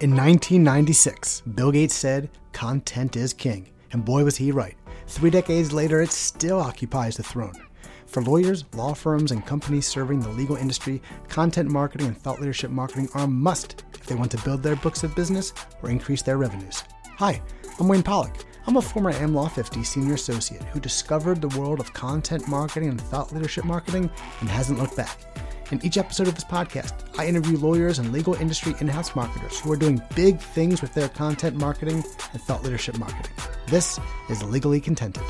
In 1996, Bill Gates said, content is king. And boy, was he right. Three decades later, it still occupies the throne. For lawyers, law firms, and companies serving the legal industry, content marketing and thought leadership marketing are a must if they want to build their books of business or increase their revenues. Hi, I'm Wayne Pollock. I'm a former AmLaw 50 senior associate who discovered the world of content marketing and thought leadership marketing and hasn't looked back. In each episode of this podcast, I interview lawyers and legal industry in house marketers who are doing big things with their content marketing and thought leadership marketing. This is Legally Contented.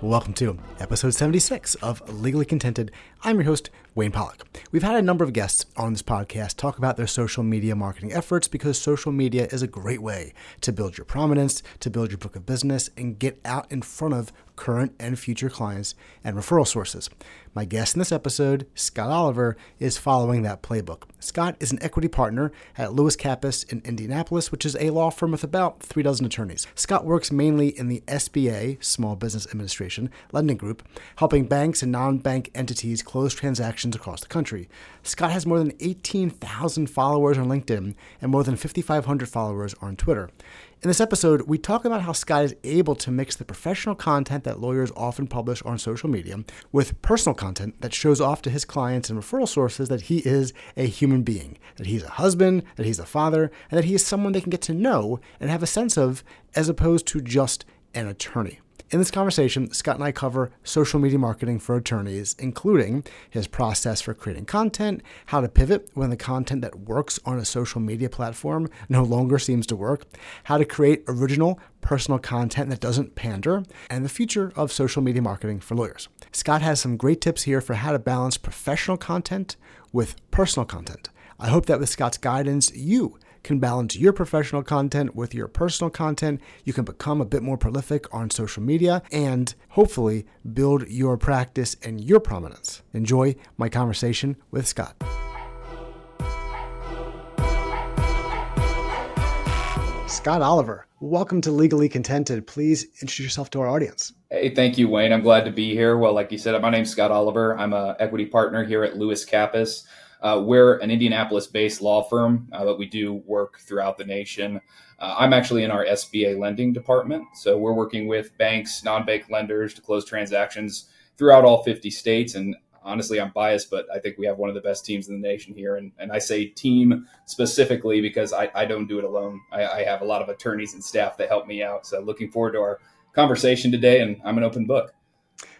Welcome to episode 76 of Legally Contented. I'm your host, Wayne Pollock. We've had a number of guests on this podcast talk about their social media marketing efforts because social media is a great way to build your prominence, to build your book of business, and get out in front of current and future clients and referral sources. My guest in this episode, Scott Oliver, is following that playbook. Scott is an equity partner at Lewis Kappes in Indianapolis, which is a law firm with about three dozen attorneys. Scott works mainly in the SBA, Small Business Administration, lending group, helping banks and non bank entities close transactions across the country. Scott has more than 18,000 followers on LinkedIn and more than 5,500 followers on Twitter. In this episode, we talk about how Scott is able to mix the professional content that lawyers often publish on social media with personal content that shows off to his clients and referral sources that he is a human being, that he's a husband, that he's a father, and that he is someone they can get to know and have a sense of as opposed to just an attorney. In this conversation, Scott and I cover social media marketing for attorneys, including his process for creating content, how to pivot when the content that works on a social media platform no longer seems to work, how to create original personal content that doesn't pander, and the future of social media marketing for lawyers. Scott has some great tips here for how to balance professional content with personal content. I hope that with Scott's guidance, you can balance your professional content with your personal content. You can become a bit more prolific on social media and hopefully build your practice and your prominence. Enjoy my conversation with Scott. Scott Oliver, welcome to Legally Contented. Please introduce yourself to our audience. Hey, thank you, Wayne. I'm glad to be here. Well, like you said, my name's Scott Oliver. I'm an equity partner here at Lewis Kappes. Uh, we're an Indianapolis based law firm, uh, but we do work throughout the nation. Uh, I'm actually in our SBA lending department. So we're working with banks, non bank lenders to close transactions throughout all 50 states. And honestly, I'm biased, but I think we have one of the best teams in the nation here. And, and I say team specifically because I, I don't do it alone. I, I have a lot of attorneys and staff that help me out. So looking forward to our conversation today, and I'm an open book.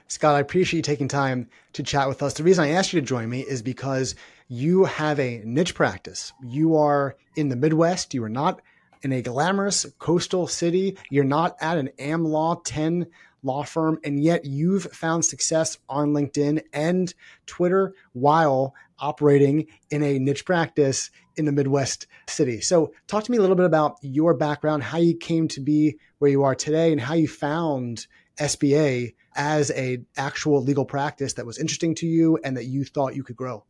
Scott, I appreciate you taking time to chat with us. The reason I asked you to join me is because you have a niche practice. You are in the Midwest. You are not in a glamorous coastal city. You're not at an AmLaw 10 law firm, and yet you've found success on LinkedIn and Twitter while operating in a niche practice in the Midwest city. So, talk to me a little bit about your background, how you came to be where you are today, and how you found SBA as a actual legal practice that was interesting to you and that you thought you could grow.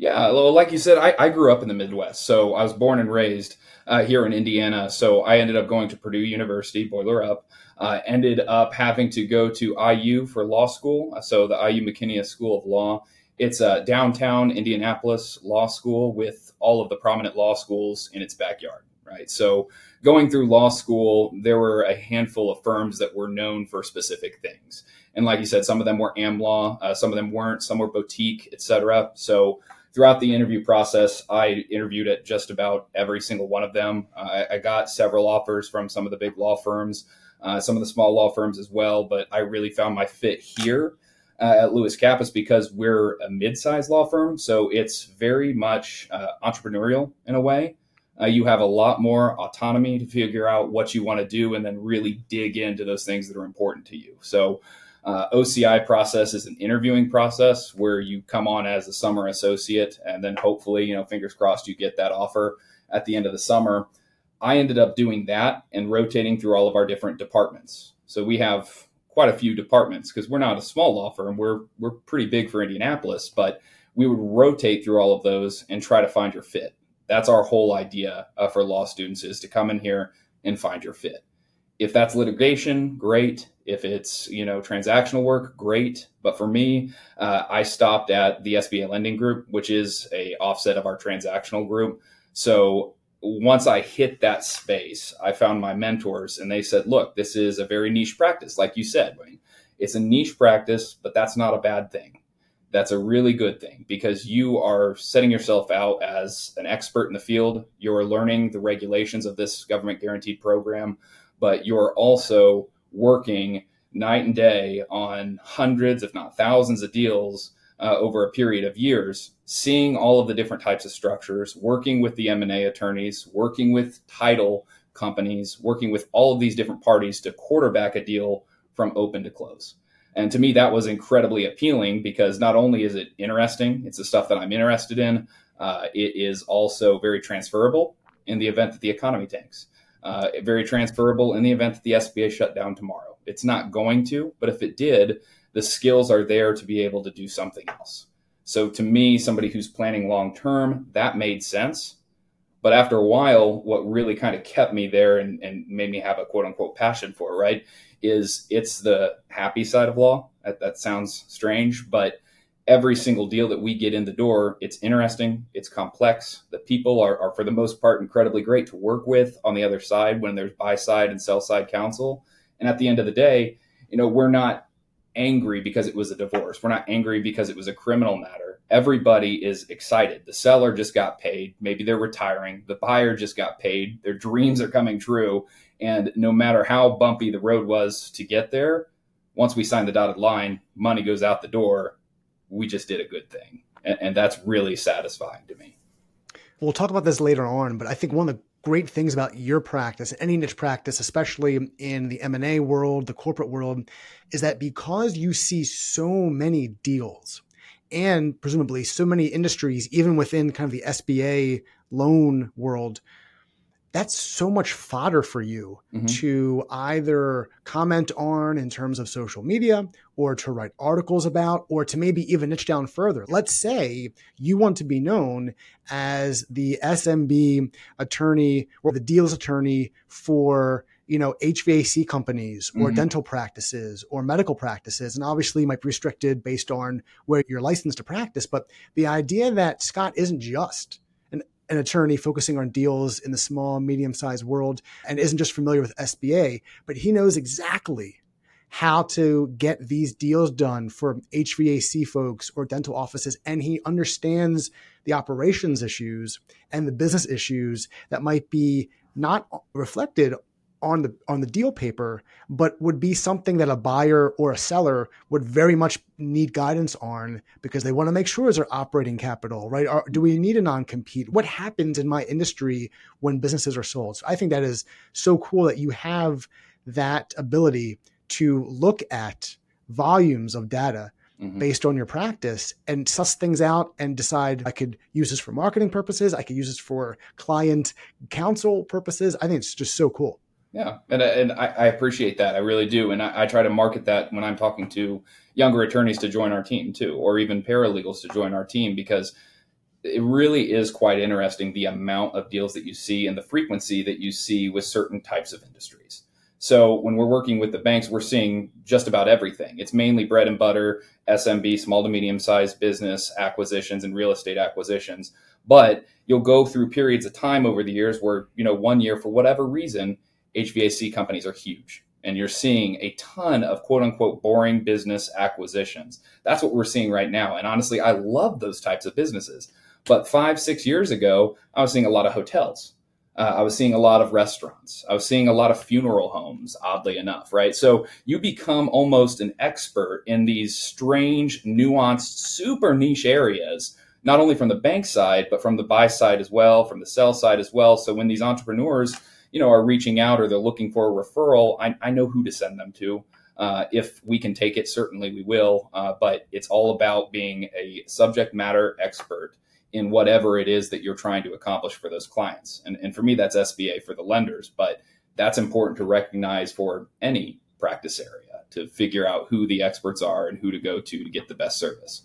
Yeah, well, like you said, I, I, grew up in the Midwest. So I was born and raised uh, here in Indiana. So I ended up going to Purdue University, boiler up. Uh, ended up having to go to IU for law school. So the IU McKinney School of Law. It's a downtown Indianapolis law school with all of the prominent law schools in its backyard, right? So going through law school, there were a handful of firms that were known for specific things. And like you said, some of them were AmLaw, uh, some of them weren't, some were boutique, etc. So throughout the interview process, I interviewed at just about every single one of them. I, I, got several offers from some of the big law firms, uh, some of the small law firms as well, but I really found my fit here uh, at Lewis Kappes because we're a mid-sized law firm, so it's very much uh, entrepreneurial in a way. Uh, you have a lot more autonomy to figure out what you want to do and then really dig into those things that are important to you. So uh, OCI process is an interviewing process where you come on as a summer associate, and then hopefully, you know, fingers crossed, you get that offer at the end of the summer. I ended up doing that and rotating through all of our different departments. So we have quite a few departments because we're not a small law firm. We're we're pretty big for Indianapolis, but we would rotate through all of those and try to find your fit. That's our whole idea uh, for law students is to come in here and find your fit. If that's litigation, great. If it's you know transactional work, great. But for me, uh, I stopped at the SBA lending group, which is a offset of our transactional group. So once I hit that space, I found my mentors, and they said, "Look, this is a very niche practice, like you said, Wayne. It's a niche practice, but that's not a bad thing. That's a really good thing because you are setting yourself out as an expert in the field. You're learning the regulations of this government guaranteed program." But you're also working night and day on hundreds, if not thousands, of deals uh, over a period of years, seeing all of the different types of structures, working with the M&A attorneys, working with title companies, working with all of these different parties to quarterback a deal from open to close. And to me, that was incredibly appealing because not only is it interesting, it's the stuff that I'm interested in, uh, it is also very transferable in the event that the economy tanks uh, very transferable in the event that the SBA shut down tomorrow. It's not going to, but if it did, the skills are there to be able to do something else. So to me, somebody who's planning long term, that made sense. But after a while, what really kind of kept me there and, and made me have a quote unquote passion for it, right, is it's the happy side of law. That, that sounds strange, but every single deal that we get in the door, it's interesting, it's complex. The people are, are, for the most part, incredibly great to work with on the other side when there's buy side and sell side counsel. And at the end of the day, you know, we're not angry because it was a divorce. We're not angry because it was a criminal matter. Everybody is excited. The seller just got paid. Maybe they're retiring. The buyer just got paid. Their dreams are coming true. And no matter how bumpy the road was to get there, once we sign the dotted line, money goes out the door we just did a good thing. And, and that's really satisfying to me. We'll talk about this later on, but I think one of the great things about your practice, any niche practice, especially in the M&A world, the corporate world, is that because you see so many deals and presumably so many industries, even within kind of the SBA loan world, that's so much fodder for you mm-hmm. to either comment on in terms of social media or to write articles about or to maybe even niche down further. Let's say you want to be known as the SMB attorney or the deals attorney for you know HVAC companies or mm-hmm. dental practices or medical practices and obviously might be restricted based on where you're licensed to practice but the idea that Scott isn't just an attorney focusing on deals in the small, medium sized world and isn't just familiar with SBA, but he knows exactly how to get these deals done for HVAC folks or dental offices. And he understands the operations issues and the business issues that might be not reflected on the on the deal paper, but would be something that a buyer or a seller would very much need guidance on because they want to make sure is their operating capital, right? Or do we need a non-compete? What happens in my industry when businesses are sold? So I think that is so cool that you have that ability to look at volumes of data Mm-hmm. based on your practice and suss things out and decide I could use this for marketing purposes. I could use this for client counsel purposes. I think it's just so cool. Yeah, and and I, I, appreciate that. I really do, and I, I, try to market that when I'm talking to younger attorneys to join our team too, or even paralegals to join our team, because it really is quite interesting the amount of deals that you see and the frequency that you see with certain types of industries. So when we're working with the banks, we're seeing just about everything. It's mainly bread and butter, SMB, small to medium sized business acquisitions and real estate acquisitions. But you'll go through periods of time over the years where, you know, one year for whatever reason, HVAC companies are huge. And you're seeing a ton of quote unquote boring business acquisitions. That's what we're seeing right now. And honestly, I love those types of businesses. But five, six years ago, I was seeing a lot of hotels. Uh, I was seeing a lot of restaurants. I was seeing a lot of funeral homes, oddly enough, right? So you become almost an expert in these strange, nuanced, super niche areas, not only from the bank side, but from the buy side as well, from the sell side as well. So when these entrepreneurs you know are reaching out or they're looking for a referral, I, I know who to send them to. Uh, if we can take it, certainly we will. Uh, but it's all about being a subject matter expert in whatever it is that you're trying to accomplish for those clients. And, and for me, that's SBA for the lenders. But that's important to recognize for any practice area to figure out who the experts are and who to go to to get the best service.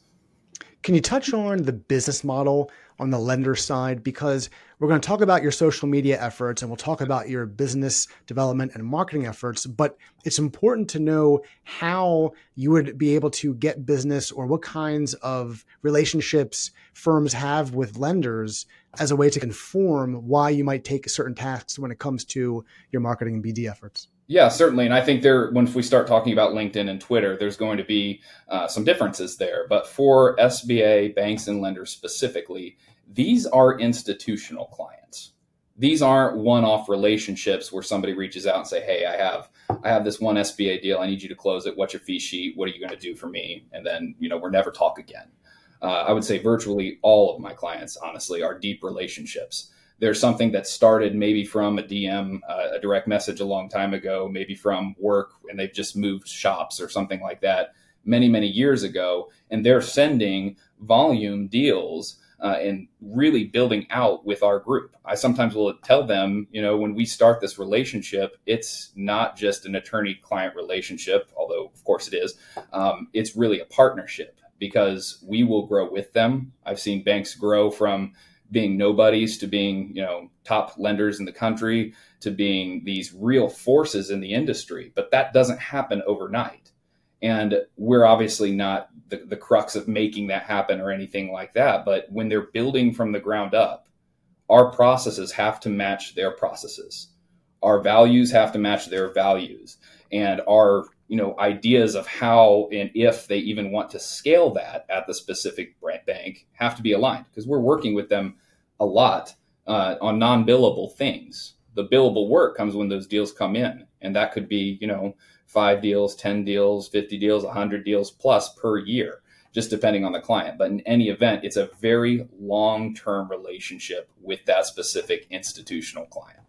Can you touch on the business model on the lender side because we're going to talk about your social media efforts and we'll talk about your business development and marketing efforts. But it's important to know how you would be able to get business or what kinds of relationships firms have with lenders as a way to inform why you might take certain tasks when it comes to your marketing and BD efforts. Yeah, certainly. And I think there, once we start talking about LinkedIn and Twitter, there's going to be uh, some differences there. But for SBA banks and lenders specifically, these are institutional clients. These aren't one-off relationships where somebody reaches out and say, "Hey, I have I have this one SBA deal. I need you to close it. What's your fee sheet? What are you going to do for me?" And then you know we're never talk again. Uh, I would say virtually all of my clients, honestly, are deep relationships there's something that started maybe from a DM, uh, a direct message a long time ago, maybe from work, and they've just moved shops or something like that many, many years ago. And they're sending volume deals uh, and really building out with our group. I sometimes will tell them, you know, when we start this relationship, it's not just an attorney client relationship, although of course it is. Um, it's really a partnership because we will grow with them. I've seen banks grow from being nobodies to being you know top lenders in the country to being these real forces in the industry. But that doesn't happen overnight. And we're obviously not the, the crux of making that happen or anything like that. But when they're building from the ground up our processes have to match their processes. Our values have to match their values. And our you know ideas of how and if they even want to scale that at the specific bank have to be aligned because we're working with them a lot uh, on non-billable things. The billable work comes when those deals come in, and that could be you know five deals, ten deals, fifty deals, hundred deals plus per year, just depending on the client. But in any event, it's a very long-term relationship with that specific institutional client.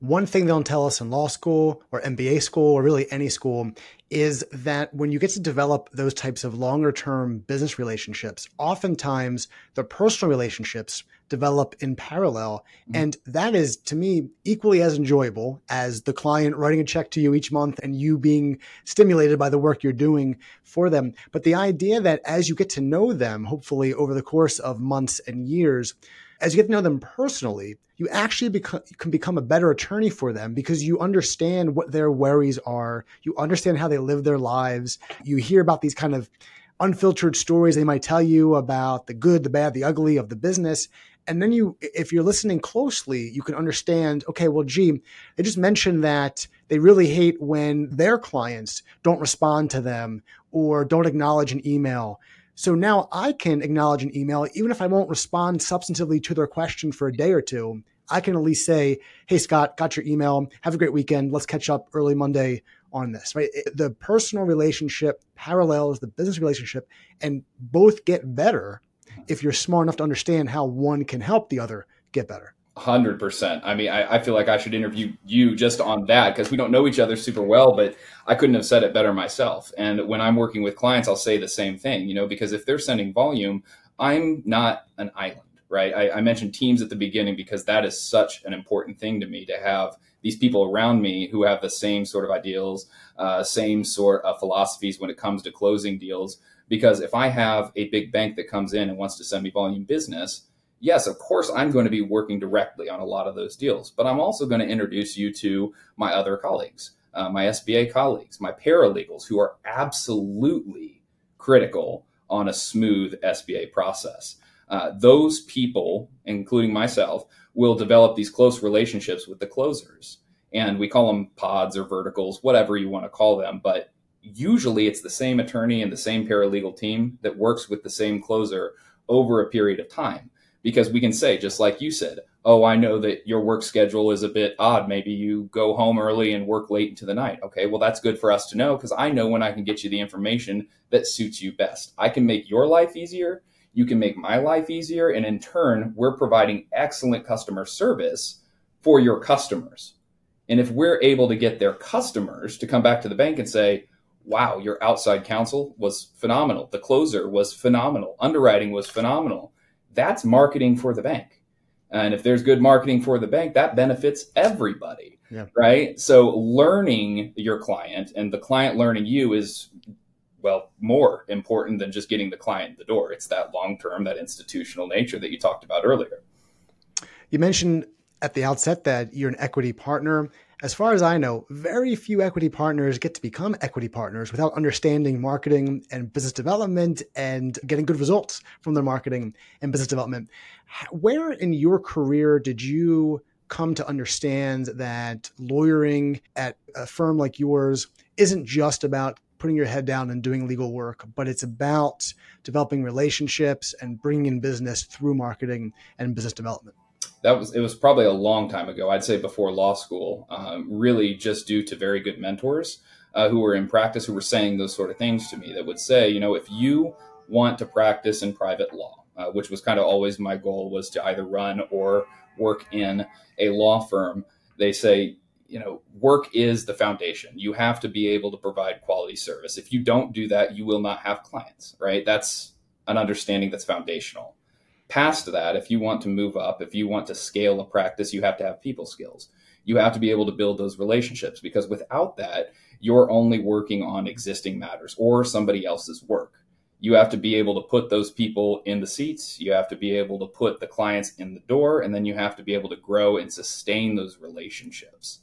One thing they don't tell us in law school or MBA school or really any school is that when you get to develop those types of longer term business relationships, oftentimes the personal relationships develop in parallel. Mm-hmm. And that is to me equally as enjoyable as the client writing a check to you each month and you being stimulated by the work you're doing for them. But the idea that as you get to know them, hopefully over the course of months and years, as you get to know them personally, you actually can become a better attorney for them because you understand what their worries are. You understand how they live their lives. You hear about these kind of unfiltered stories they might tell you about the good, the bad, the ugly of the business. And then you, if you're listening closely, you can understand, okay, well, gee, they just mentioned that they really hate when their clients don't respond to them or don't acknowledge an email. So now I can acknowledge an email, even if I won't respond substantively to their question for a day or two. I can at least say, Hey, Scott, got your email. Have a great weekend. Let's catch up early Monday on this, right? The personal relationship parallels the business relationship and both get better if you're smart enough to understand how one can help the other get better. Hundred percent. I mean, I, I, feel like I should interview you just on that because we don't know each other super well, but I couldn't have said it better myself. And when I'm working with clients, I'll say the same thing, you know, because if they're sending volume, I'm not an island, right? I, I mentioned teams at the beginning because that is such an important thing to me to have these people around me who have the same sort of ideals, uh, same sort of philosophies when it comes to closing deals because if I have a big bank that comes in and wants to send me volume business, yes, of course, I'm going to be working directly on a lot of those deals, but I'm also going to introduce you to my other colleagues, uh, my SBA colleagues, my paralegals who are absolutely critical on a smooth SBA process. Uh, those people, including myself, will develop these close relationships with the closers. And we call them pods or verticals, whatever you want to call them. But usually it's the same attorney and the same paralegal team that works with the same closer over a period of time. Because we can say, just like you said, oh, I know that your work schedule is a bit odd. Maybe you go home early and work late into the night. Okay, well, that's good for us to know because I know when I can get you the information that suits you best. I can make your life easier. You can make my life easier. And in turn, we're providing excellent customer service for your customers. And if we're able to get their customers to come back to the bank and say, wow, your outside counsel was phenomenal. The closer was phenomenal. Underwriting was phenomenal. That's marketing for the bank. And if there's good marketing for the bank, that benefits everybody. Yeah. Right. So learning your client and the client learning you is well, more important than just getting the client in the door. It's that long term, that institutional nature that you talked about earlier. You mentioned at the outset that you're an equity partner. As far as I know, very few equity partners get to become equity partners without understanding marketing and business development and getting good results from their marketing and business development. Where in your career did you come to understand that lawyering at a firm like yours isn't just about putting your head down and doing legal work, but it's about developing relationships and bringing in business through marketing and business development? That was it was probably a long time ago. I'd say before law school. Um, really, just due to very good mentors uh, who were in practice who were saying those sort of things to me. That would say, you know, if you want to practice in private law, uh, which was kind of always my goal, was to either run or work in a law firm. They say, you know, work is the foundation. You have to be able to provide quality service. If you don't do that, you will not have clients. Right? That's an understanding that's foundational past that, if you want to move up, if you want to scale a practice, you have to have people skills. You have to be able to build those relationships because without that, you're only working on existing matters or somebody else's work. You have to be able to put those people in the seats. You have to be able to put the clients in the door, and then you have to be able to grow and sustain those relationships.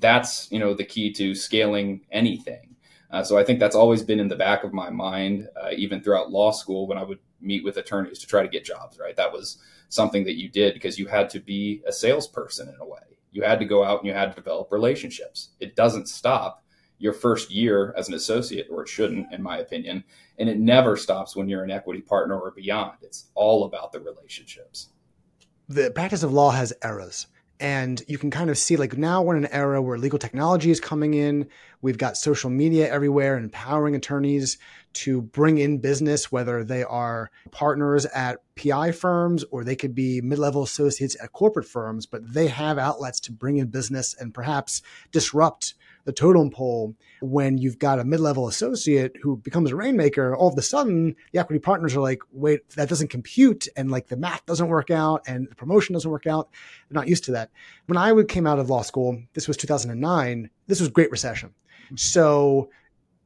That's you know the key to scaling anything. Uh, so I think that's always been in the back of my mind, uh, even throughout law school when I would meet with attorneys to try to get jobs, right? That was something that you did because you had to be a salesperson in a way. You had to go out and you had to develop relationships. It doesn't stop your first year as an associate, or it shouldn't, in my opinion. And it never stops when you're an equity partner or beyond. It's all about the relationships. The practice of law has eras. And you can kind of see like now we're in an era where legal technology is coming in. We've got social media everywhere, empowering attorneys to bring in business, whether they are partners at PI firms or they could be mid level associates at corporate firms, but they have outlets to bring in business and perhaps disrupt the totem pole when you've got a mid-level associate who becomes a rainmaker all of a sudden the equity partners are like wait that doesn't compute and like the math doesn't work out and the promotion doesn't work out they're not used to that when i came out of law school this was 2009 this was great recession so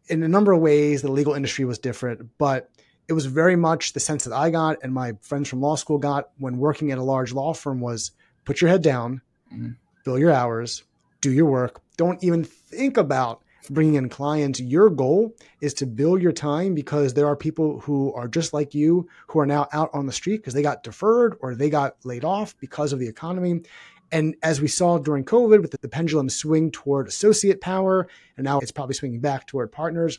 in a number of ways the legal industry was different but it was very much the sense that i got and my friends from law school got when working at a large law firm was put your head down mm-hmm. fill your hours do your work. Don't even think about bringing in clients. Your goal is to bill your time because there are people who are just like you who are now out on the street because they got deferred or they got laid off because of the economy. And as we saw during COVID with the pendulum swing toward associate power, and now it's probably swinging back toward partners,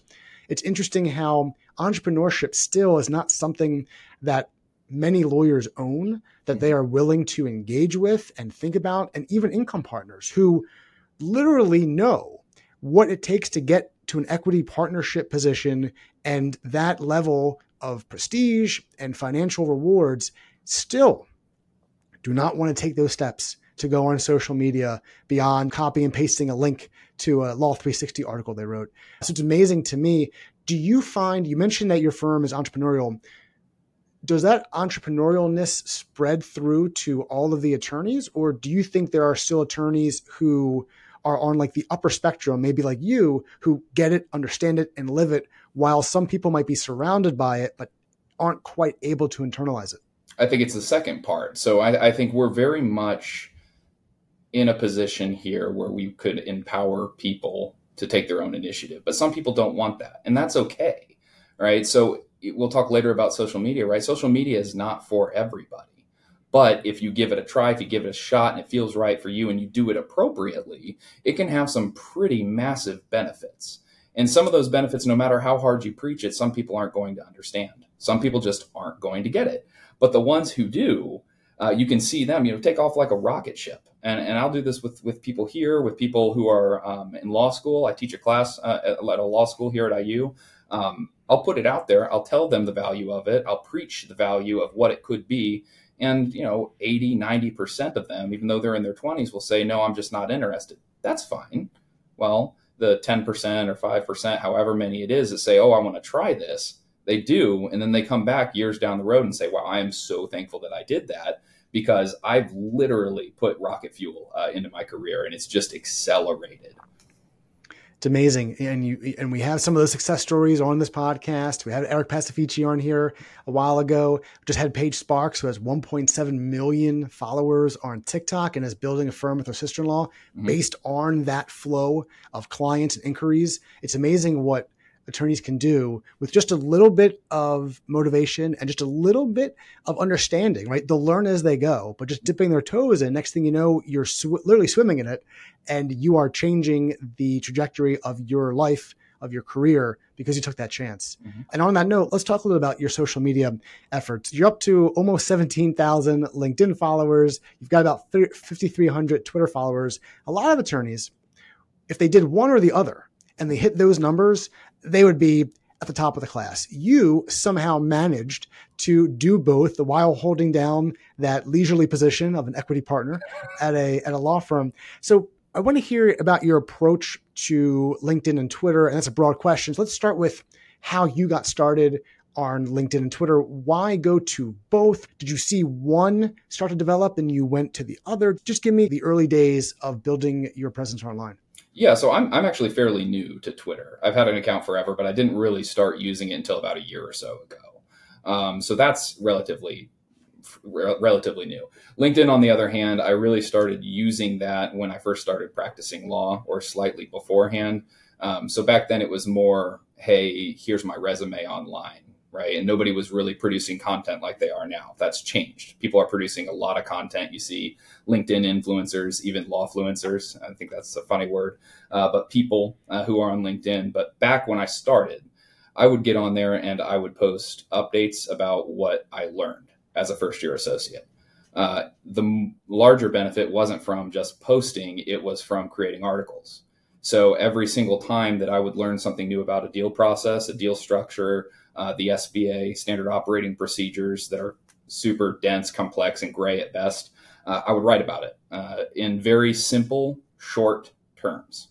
it's interesting how entrepreneurship still is not something that many lawyers own, that they are willing to engage with and think about, and even income partners who literally know what it takes to get to an equity partnership position and that level of prestige and financial rewards still do not want to take those steps to go on social media beyond copy and pasting a link to a Law 360 article they wrote. So it's amazing to me. Do you find, you mentioned that your firm is entrepreneurial. Does that entrepreneurialness spread through to all of the attorneys, or do you think there are still attorneys who are on like the upper spectrum, maybe like you, who get it, understand it, and live it, while some people might be surrounded by it, but aren't quite able to internalize it? I think it's the second part. So I, I think we're very much in a position here where we could empower people to take their own initiative, but some people don't want that, and that's okay, right? So we'll talk later about social media, right? Social media is not for everybody. But if you give it a try, if you give it a shot and it feels right for you and you do it appropriately, it can have some pretty massive benefits. And some of those benefits, no matter how hard you preach it, some people aren't going to understand. Some people just aren't going to get it. But the ones who do, uh, you can see them, you know, take off like a rocket ship. And, and I'll do this with, with people here, with people who are um, in law school. I teach a class uh, at a law school here at IU. Um, I'll put it out there. I'll tell them the value of it. I'll preach the value of what it could be and, you know, 80, 90% of them, even though they're in their 20s, will say, no, I'm just not interested. That's fine. Well, the 10% or 5%, however many it is, that say, oh, I want to try this, they do. And then they come back years down the road and say, wow, I am so thankful that I did that because I've literally put rocket fuel uh, into my career and it's just accelerated. It's amazing, and you and we have some of those success stories on this podcast. We had Eric Pacifici on here a while ago. Just had Paige Sparks, who has 1.7 million followers on TikTok and is building a firm with her sister-in-law mm-hmm. based on that flow of clients and inquiries. It's amazing what attorneys can do with just a little bit of motivation and just a little bit of understanding, right? They'll learn as they go, but just dipping their toes in, next thing you know, you're sw- literally swimming in it and you are changing the trajectory of your life, of your career because you took that chance. Mm-hmm. And on that note, let's talk a little about your social media efforts. You're up to almost 17,000 LinkedIn followers. You've got about 5,300 Twitter followers. A lot of attorneys, if they did one or the other, and they hit those numbers, they would be at the top of the class. You somehow managed to do both while holding down that leisurely position of an equity partner at a at a law firm. So I want to hear about your approach to LinkedIn and Twitter, and that's a broad question. So let's start with how you got started on LinkedIn and Twitter. Why go to both? Did you see one start to develop and you went to the other? Just give me the early days of building your presence online. Yeah, so I'm I'm actually fairly new to Twitter. I've had an account forever, but I didn't really start using it until about a year or so ago. Um, so that's relatively re- relatively new. LinkedIn, on the other hand, I really started using that when I first started practicing law, or slightly beforehand. Um, so back then, it was more, "Hey, here's my resume online." Right? And nobody was really producing content like they are now. That's changed. People are producing a lot of content. You see LinkedIn influencers, even lawfluencers. I think that's a funny word, uh, but people uh, who are on LinkedIn. But back when I started, I would get on there and I would post updates about what I learned as a first year associate. Uh, the m- larger benefit wasn't from just posting, it was from creating articles. So every single time that I would learn something new about a deal process, a deal structure, uh, the SBA standard operating procedures that are super dense, complex, and gray at best. Uh, I would write about it uh, in very simple, short terms.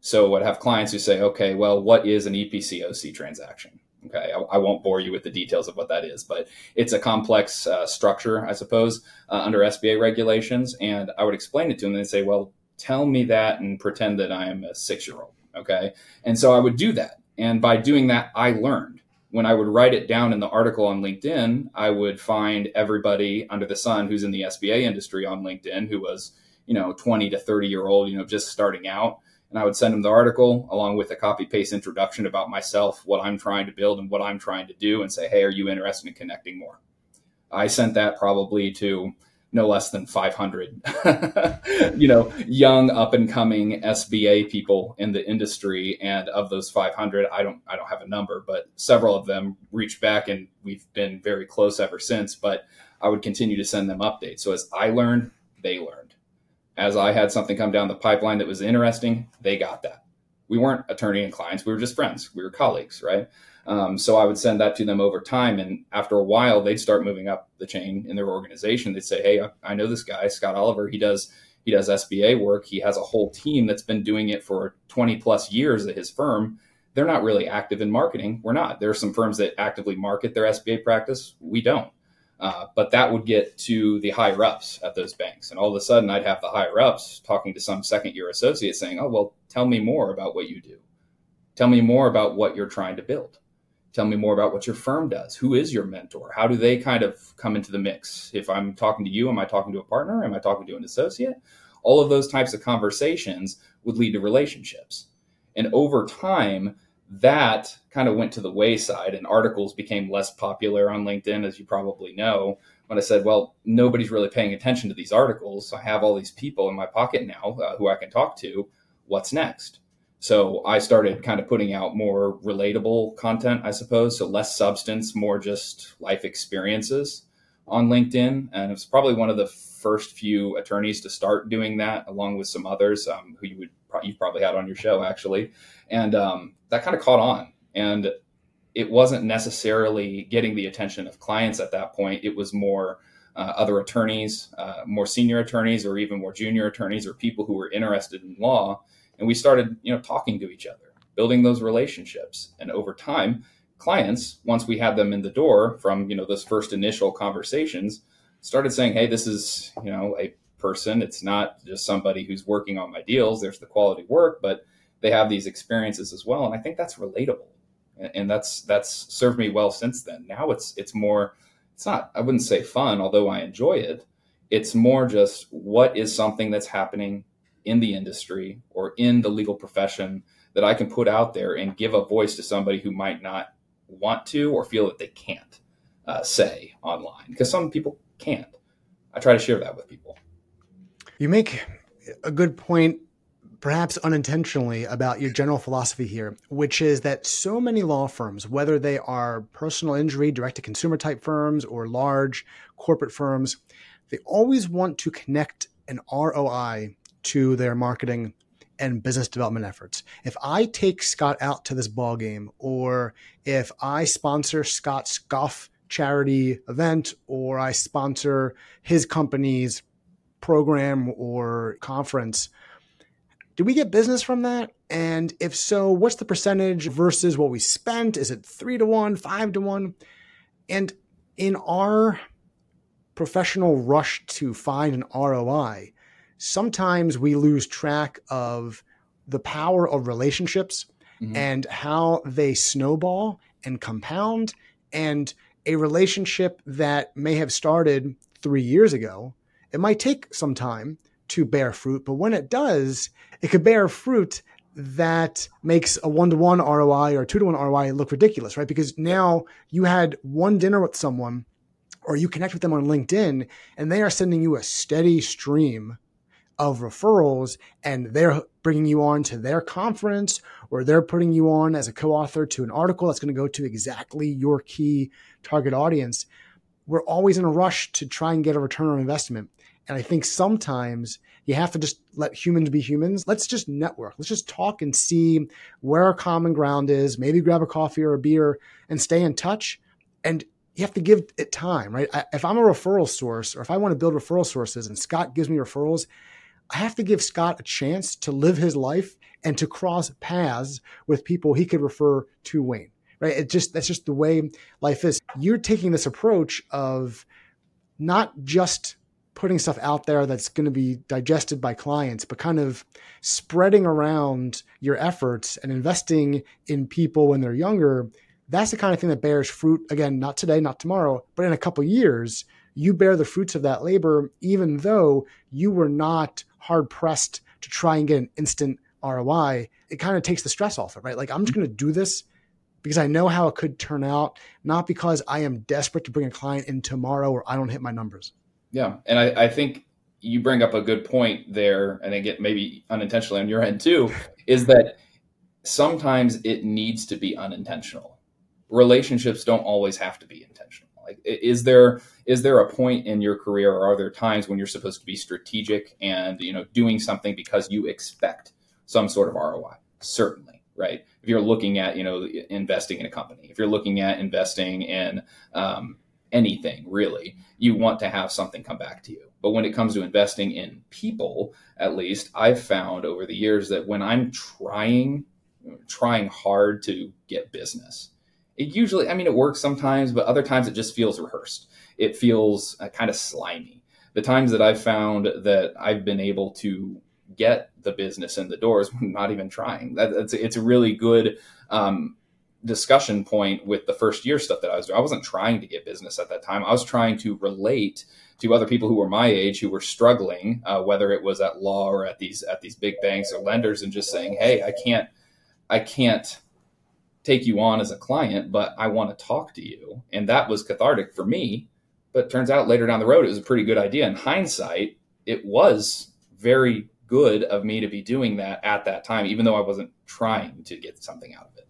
So I'd have clients who say, okay, well, what is an EPCOC transaction? Okay, I, I, won't bore you with the details of what that is, but it's a complex uh, structure, I suppose, uh, under SBA regulations. And I would explain it to them and say, well, tell me that and pretend that I am a six year old. Okay. And so I would do that. And by doing that, I learned when I would write it down in the article on LinkedIn, I would find everybody under the sun who's in the SBA industry on LinkedIn who was, you know, 20 to 30 year old, you know, just starting out. And I would send them the article along with a copy paste introduction about myself, what I'm trying to build and what I'm trying to do, and say, hey, are you interested in connecting more? I sent that probably to no less than 500 you know young up and coming sba people in the industry. And of those 500 i don't i don't have a number but several of them reached back and we've been very close ever since. But i would continue to send them updates. So as i learned they learned. As i had something come down the pipeline that was interesting they got that. We weren't attorney and clients we were just friends. We were colleagues right um, so I would send that to them over time. And after a while, they'd start moving up the chain in their organization. They'd say, Hey, I, I know this guy, Scott Oliver. He does, he does SBA work. He has a whole team that's been doing it for 20 plus years at his firm. They're not really active in marketing. We're not. There are some firms that actively market their SBA practice. We don't. Uh, but that would get to the higher ups at those banks. And all of a sudden, I'd have the higher ups talking to some second year associate saying, Oh, well, tell me more about what you do. Tell me more about what you're trying to build tell me more about what your firm does. Who is your mentor? How do they kind of come into the mix? If i'm talking to you am i talking to a partner? Am i talking to an associate? All of those types of conversations would lead to relationships. And over time that kind of went to the wayside and articles became less popular on linkedin as you probably know when i said well nobody's really paying attention to these articles. I have all these people in my pocket now uh, who i can talk to. What's next so I started kind of putting out more relatable content, I suppose. So less substance, more just life experiences on LinkedIn. And it was probably one of the first few attorneys to start doing that, along with some others um, who you would you've probably had on your show actually. And um, that kind of caught on. And it wasn't necessarily getting the attention of clients at that point. It was more uh, other attorneys, uh, more senior attorneys, or even more junior attorneys, or people who were interested in law and we started you know talking to each other building those relationships and over time clients once we had them in the door from you know those first initial conversations started saying hey this is you know a person it's not just somebody who's working on my deals there's the quality work but they have these experiences as well. And I think that's relatable. And that's that's served me well since then. Now it's it's more it's not I wouldn't say fun, although I enjoy it. It's more just what is something that's happening in the industry or in the legal profession that I can put out there and give a voice to somebody who might not want to or feel that they can't uh, say online because some people can't. I try to share that with people. You make a good point, perhaps unintentionally, about your general philosophy here, which is that so many law firms, whether they are personal injury, direct to consumer type firms, or large corporate firms, they always want to connect an ROI to their marketing and business development efforts. If I take Scott out to this ball game, or if I sponsor Scott's golf charity event, or I sponsor his company's program or conference, do we get business from that? And if so, what's the percentage versus what we spent? Is it three to one, five to one? And in our professional rush to find an ROI, sometimes we lose track of the power of relationships mm-hmm. and how they snowball and compound. And a relationship that may have started three years ago, it might take some time to bear fruit, but when it does, it could bear fruit that makes a one to one ROI or two to one ROI look ridiculous, right? Because now you had one dinner with someone or you connect with them on LinkedIn and they are sending you a steady stream of referrals and they're bringing you on to their conference or they're putting you on as a co-author to an article that's going to go to exactly your key target audience we're always in a rush to try and get a return on investment. And i think sometimes you have to just let humans be humans. Let's just network. Let's just talk and see where our common ground is. Maybe grab a coffee or a beer and stay in touch. And you have to give it time, right? I, if I'm a referral source or if I want to build referral sources and Scott gives me referrals, I have to give Scott a chance to live his life and to cross paths with people he could refer to Wayne. Right? It just that's just the way life is. You're taking this approach of not just putting stuff out there that's going to be digested by clients, but kind of spreading around your efforts and investing in people when they're younger. That's the kind of thing that bears fruit again, not today, not tomorrow, but in a couple years, you bear the fruits of that labor, even though you were not hard pressed to try and get an instant ROI, it kind of takes the stress off it, right? Like I'm just going to do this because I know how it could turn out, not because I am desperate to bring a client in tomorrow or I don't hit my numbers. Yeah. And I, I think you bring up a good point there, and again, maybe unintentionally on your end too, is that sometimes it needs to be unintentional. Relationships don't always have to be intentional. Like, is there is there a point in your career, or are there times when you're supposed to be strategic and you know doing something because you expect some sort of ROI? Certainly, right? If you're looking at you know investing in a company, if you're looking at investing in um, anything really, you want to have something come back to you. But when it comes to investing in people, at least I've found over the years that when I'm trying trying hard to get business it usually, I mean, it works sometimes, but other times it just feels rehearsed. It feels uh, kind of slimy. The times that I've found that I've been able to get the business in the doors, not even trying. That, it's, it's a really good um, discussion point with the first year stuff that I was doing. I wasn't trying to get business at that time. I was trying to relate to other people who were my age who were struggling, uh, whether it was at law or at these at these big banks or lenders, and just saying, "Hey, I can't, I can't take you on as a client, but I want to talk to you. And that was cathartic for me. But turns out later down the road, it was a pretty good idea. In hindsight, it was very good of me to be doing that at that time, even though I wasn't trying to get something out of it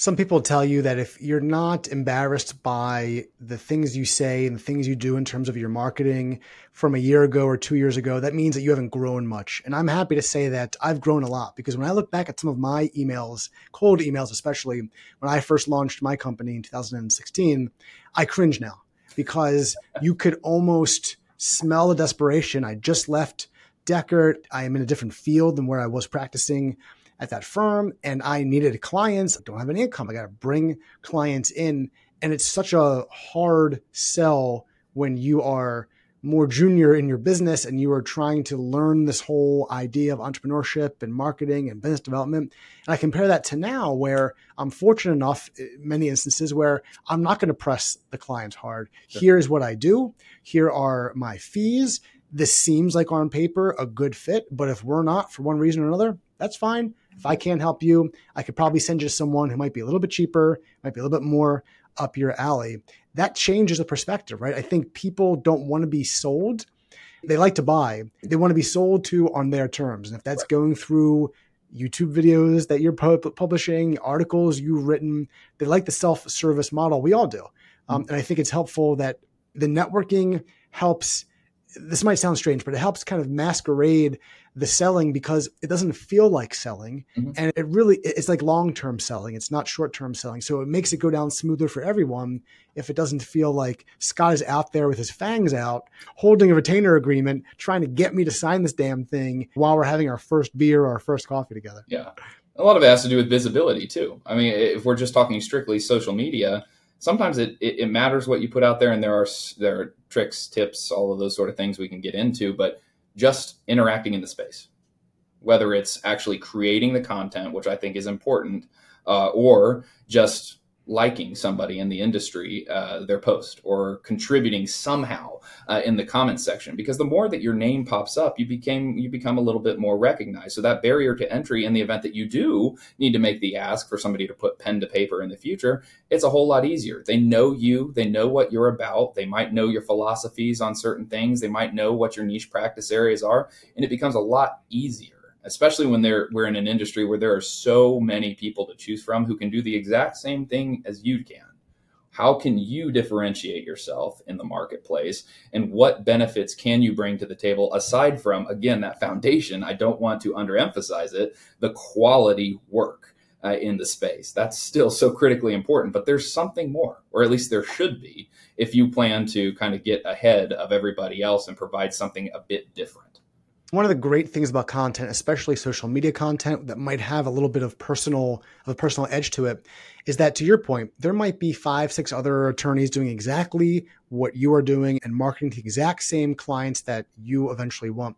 some people tell you that if you're not embarrassed by the things you say and the things you do in terms of your marketing from a year ago or two years ago, that means that you haven't grown much. And I'm happy to say that I've grown a lot because when I look back at some of my emails, cold emails, especially when I first launched my company in 2016, I cringe now because you could almost smell the desperation. I just left Dechert. I am in a different field than where I was practicing at that firm and I needed clients. I don't have any income. I got to bring clients in. And it's such a hard sell when you are more junior in your business and you are trying to learn this whole idea of entrepreneurship and marketing and business development. And I compare that to now where I'm fortunate enough, in many instances, where I'm not going to press the clients hard. Sure. Here's what I do. Here are my fees. This seems like on paper a good fit, but if we're not for one reason or another, that's fine. If I can't help you, I could probably send you someone who might be a little bit cheaper, might be a little bit more up your alley. That changes the perspective, right? I think people don't want to be sold. They like to buy. They want to be sold to on their terms. And if that's going through YouTube videos that you're publishing, articles you've written, they like the self service model. We all do. Um, and I think it's helpful that the networking helps this might sound strange, but it helps kind of masquerade the selling because it doesn't feel like selling. Mm-hmm. And it really, it's like long term selling. It's not short term selling. So it makes it go down smoother for everyone if it doesn't feel like Scott is out there with his fangs out, holding a retainer agreement, trying to get me to sign this damn thing while we're having our first beer or our first coffee together. Yeah. A lot of it has to do with visibility too. I mean, if we're just talking strictly social media, sometimes it, it, it, matters what you put out there and there are there are tricks tips all of those sort of things we can get into but just interacting in the space whether it's actually creating the content which i think is important uh, or just liking somebody in the industry uh, their post or contributing somehow uh, in the comments section. Because the more that your name pops up you became you become a little bit more recognized. So that barrier to entry in the event that you do need to make the ask for somebody to put pen to paper in the future it's a whole lot easier. They know you. They know what you're about. They might know your philosophies on certain things. They might know what your niche practice areas are. And it becomes a lot easier especially when they're we're in an industry where there are so many people to choose from who can do the exact same thing as you can. How can you differentiate yourself in the marketplace and what benefits can you bring to the table aside from again that foundation? I don't want to underemphasize it the quality work uh, in the space. That's still so critically important but there's something more or at least there should be if you plan to kind of get ahead of everybody else and provide something a bit different one of the great things about content, especially social media content that might have a little bit of personal of a personal edge to it, is that to your point, there might be five, six other attorneys doing exactly what you are doing and marketing the exact same clients that you eventually want.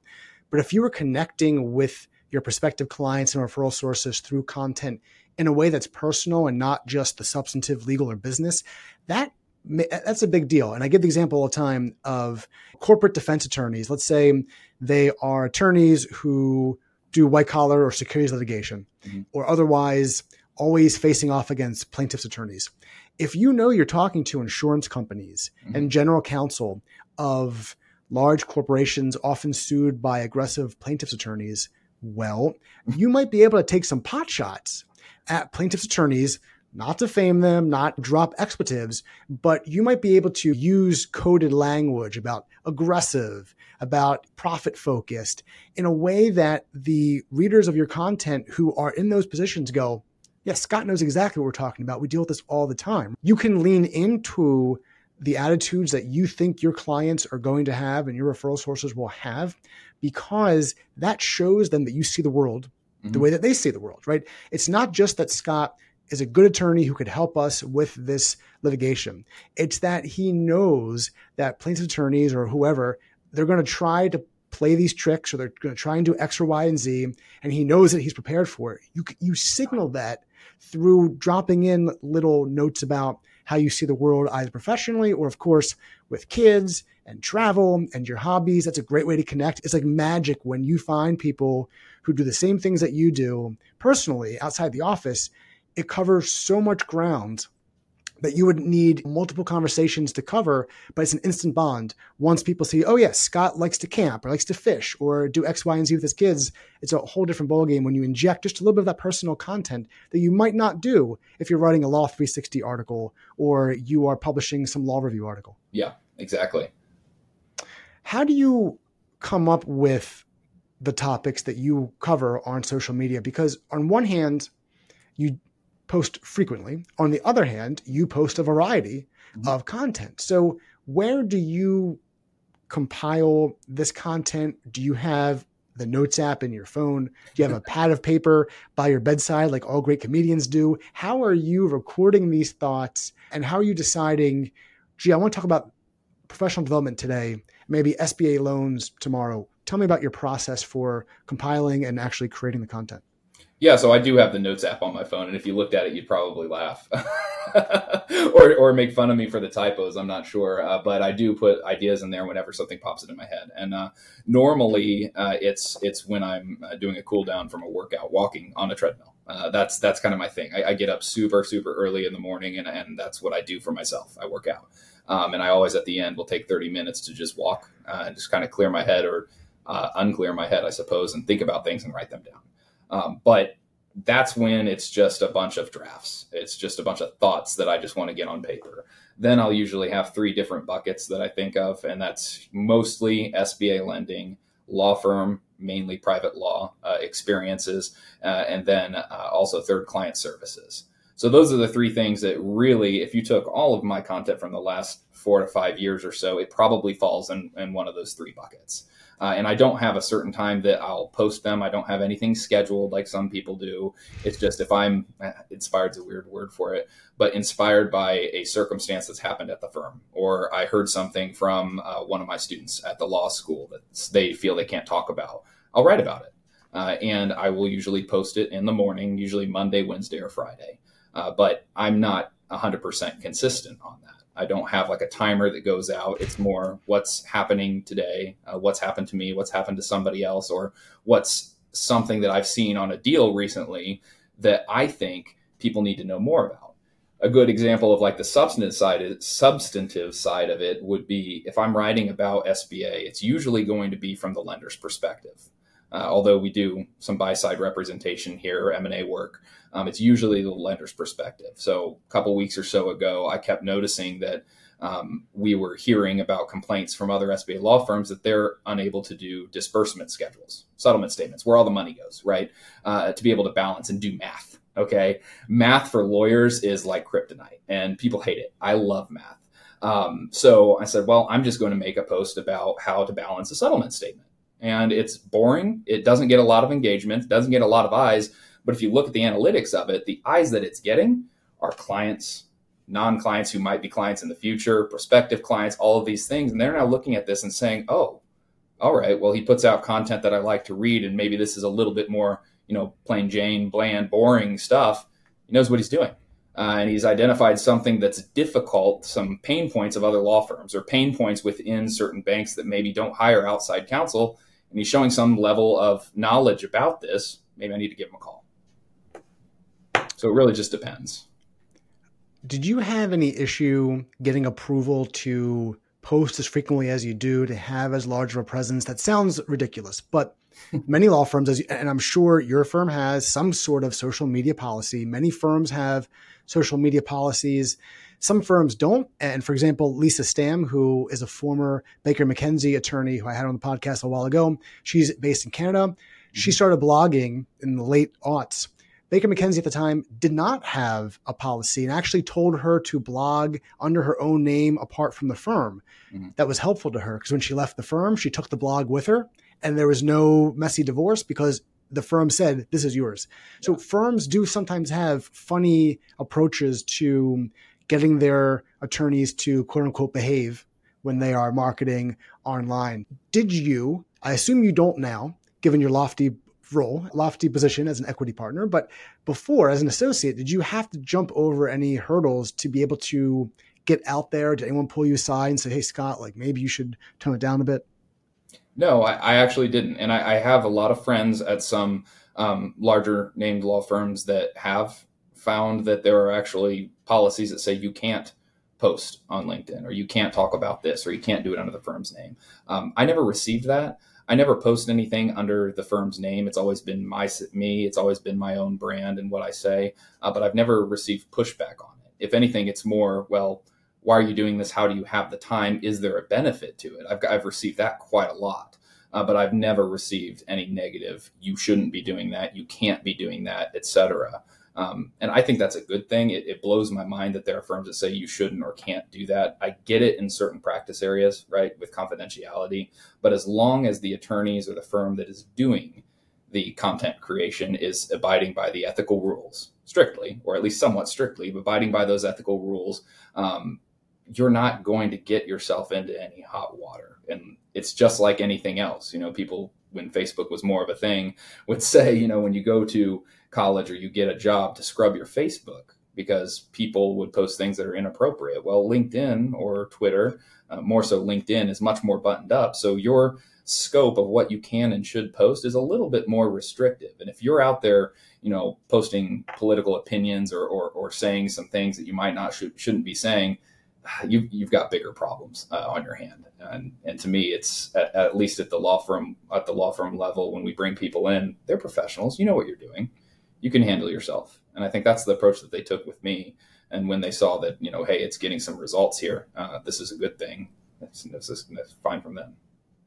But if you are connecting with your prospective clients and referral sources through content in a way that's personal and not just the substantive legal or business, that that's a big deal. And I give the example all the time of corporate defense attorneys. Let's say they are attorneys who do white collar or securities litigation mm-hmm. or otherwise always facing off against plaintiffs' attorneys. If you know you're talking to insurance companies mm-hmm. and general counsel of large corporations often sued by aggressive plaintiffs' attorneys, well, you might be able to take some pot shots at plaintiffs' attorneys not to fame them, not drop expletives, but you might be able to use coded language about aggressive, about profit focused in a way that the readers of your content who are in those positions go, yeah, Scott knows exactly what we're talking about. We deal with this all the time. You can lean into the attitudes that you think your clients are going to have and your referral sources will have because that shows them that you see the world mm-hmm. the way that they see the world, right? It's not just that Scott is a good attorney who could help us with this litigation. It's that he knows that plaintiff attorneys or whoever, they're going to try to play these tricks or they're going to try and do X or Y and Z, and he knows that he's prepared for it. You, you signal that through dropping in little notes about how you see the world either professionally or, of course, with kids and travel and your hobbies. That's a great way to connect. It's like magic when you find people who do the same things that you do personally outside the office it covers so much ground that you would need multiple conversations to cover, but it's an instant bond. Once people see, oh yes, Scott likes to camp or likes to fish or do X, Y, and Z with his kids, it's a whole different ballgame when you inject just a little bit of that personal content that you might not do if you're writing a Law 360 article or you are publishing some law review article. Yeah, exactly. How do you come up with the topics that you cover on social media? Because on one hand, you post frequently. On the other hand, you post a variety mm-hmm. of content. So, where do you compile this content? Do you have the notes app in your phone? Do you have a pad of paper by your bedside like all great comedians do? How are you recording these thoughts and how are you deciding, gee, I want to talk about professional development today. maybe SBA loans tomorrow. Tell me about your process for compiling and actually creating the content. Yeah, so I do have the Notes app on my phone, and if you looked at it, you'd probably laugh or, or make fun of me for the typos. I'm not sure, uh, but I do put ideas in there whenever something pops into my head. And uh, normally, uh, it's it's when I'm uh, doing a cool down from a workout, walking on a treadmill. Uh, that's that's kind of my thing. I, I, get up super super early in the morning, and and that's what I do for myself. I work out, um, and I always at the end will take 30 minutes to just walk uh, and just kind of clear my head or unclear my head, I suppose, and think about things and write them down. Um, but that's when it's just a bunch of drafts. It's just a bunch of thoughts that I just want to get on paper. Then I'll usually have three different buckets that I think of, and that's mostly SBA lending, law firm, mainly private law uh, experiences, uh, and then uh, also third client services. So those are the three things that really, if you took all of my content from the last four to five years or so, it probably falls in, in one of those three buckets. Uh, and I don't have a certain time that I'll post them. I don't have anything scheduled like some people do. It's just if I'm eh, inspired is a weird word for it, but inspired by a circumstance that's happened at the firm, or I heard something from uh, one of my students at the law school that they feel they can't talk about. I'll write about it. Uh, and I will usually post it in the morning, usually Monday, Wednesday, or Friday. Uh, but I'm not 100% consistent on that. I don't have like a timer that goes out. It's more what's happening today, uh, what's happened to me, what's happened to somebody else, or what's something that I've seen on a deal recently that I think people need to know more about. A good example of like the substantive side, substantive side of it would be if I'm writing about SBA, it's usually going to be from the lender's perspective. Uh, although we do some buy side representation here, M and A work, um, it's usually the lender's perspective. So a couple weeks or so ago, I kept noticing that um, we were hearing about complaints from other SBA law firms that they're unable to do disbursement schedules, settlement statements, where all the money goes, right? Uh, to be able to balance and do math. Okay, math for lawyers is like kryptonite, and people hate it. I love math. Um, so I said, well, I'm just going to make a post about how to balance a settlement statement and it's boring. It doesn't get a lot of engagement, doesn't get a lot of eyes. But if you look at the analytics of it, the eyes that it's getting are clients, non clients who might be clients in the future, prospective clients, all of these things. And they're now looking at this and saying, oh, all right, well, he puts out content that I like to read. And maybe this is a little bit more, you know, plain Jane, bland, boring stuff. He knows what he's doing. Uh, and he's identified something that's difficult, some pain points of other law firms or pain points within certain banks that maybe don't hire outside counsel and he's showing some level of knowledge about this, maybe I need to give him a call. So it really just depends. Did you have any issue getting approval to post as frequently as you do, to have as large of a presence? That sounds ridiculous, but many law firms, as you, and I'm sure your firm has some sort of social media policy. Many firms have social media policies some firms don't. And for example, Lisa Stam, who is a former Baker McKenzie attorney who I had on the podcast a while ago, she's based in Canada. She mm-hmm. started blogging in the late aughts. Baker McKenzie at the time did not have a policy and actually told her to blog under her own name apart from the firm. Mm-hmm. That was helpful to her because when she left the firm, she took the blog with her and there was no messy divorce because the firm said, This is yours. So firms do sometimes have funny approaches to getting their attorneys to quote unquote behave when they are marketing online. Did you, I assume you don't now, given your lofty role, lofty position as an equity partner, but before as an associate, did you have to jump over any hurdles to be able to get out there? Did anyone pull you aside and say, hey, Scott, like maybe you should tone it down a bit? No, I, I actually didn't. And I, I, have a lot of friends at some um, larger named law firms that have found that there are actually policies that say you can't post on LinkedIn or you can't talk about this or you can't do it under the firm's name. Um, I never received that. I never post anything under the firm's name. It's always been my me. It's always been my own brand and what I say. Uh, but I've never received pushback on it. If anything, it's more well. Why are you doing this? How do you have the time? Is there a benefit to it? I've, I've received that quite a lot, uh, but I've never received any negative. You shouldn't be doing that. You can't be doing that, etc. Um, and I think that's a good thing. It, it, blows my mind that there are firms that say you shouldn't or can't do that. I get it in certain practice areas, right, with confidentiality. But as long as the attorneys or the firm that is doing the content creation is abiding by the ethical rules strictly, or at least somewhat strictly, abiding by those ethical rules, um, you're not going to get yourself into any hot water. And it's just like anything else. You know, people, when Facebook was more of a thing, would say, you know, when you go to college or you get a job to scrub your Facebook because people would post things that are inappropriate. Well, LinkedIn or Twitter, uh, more so LinkedIn, is much more buttoned up. So your scope of what you can and should post is a little bit more restrictive. And if you're out there, you know, posting political opinions or, or, or saying some things that you might not should, shouldn't be saying, you, you've got bigger problems uh, on your hand. And, and to me, it's at, at, least at the law firm, at the law firm level, when we bring people in, they're professionals. You know what you're doing. You can handle yourself. And I think that's the approach that they took with me. And when they saw that, you know, hey, it's getting some results here, uh, this is a good thing. This, this is fine from them.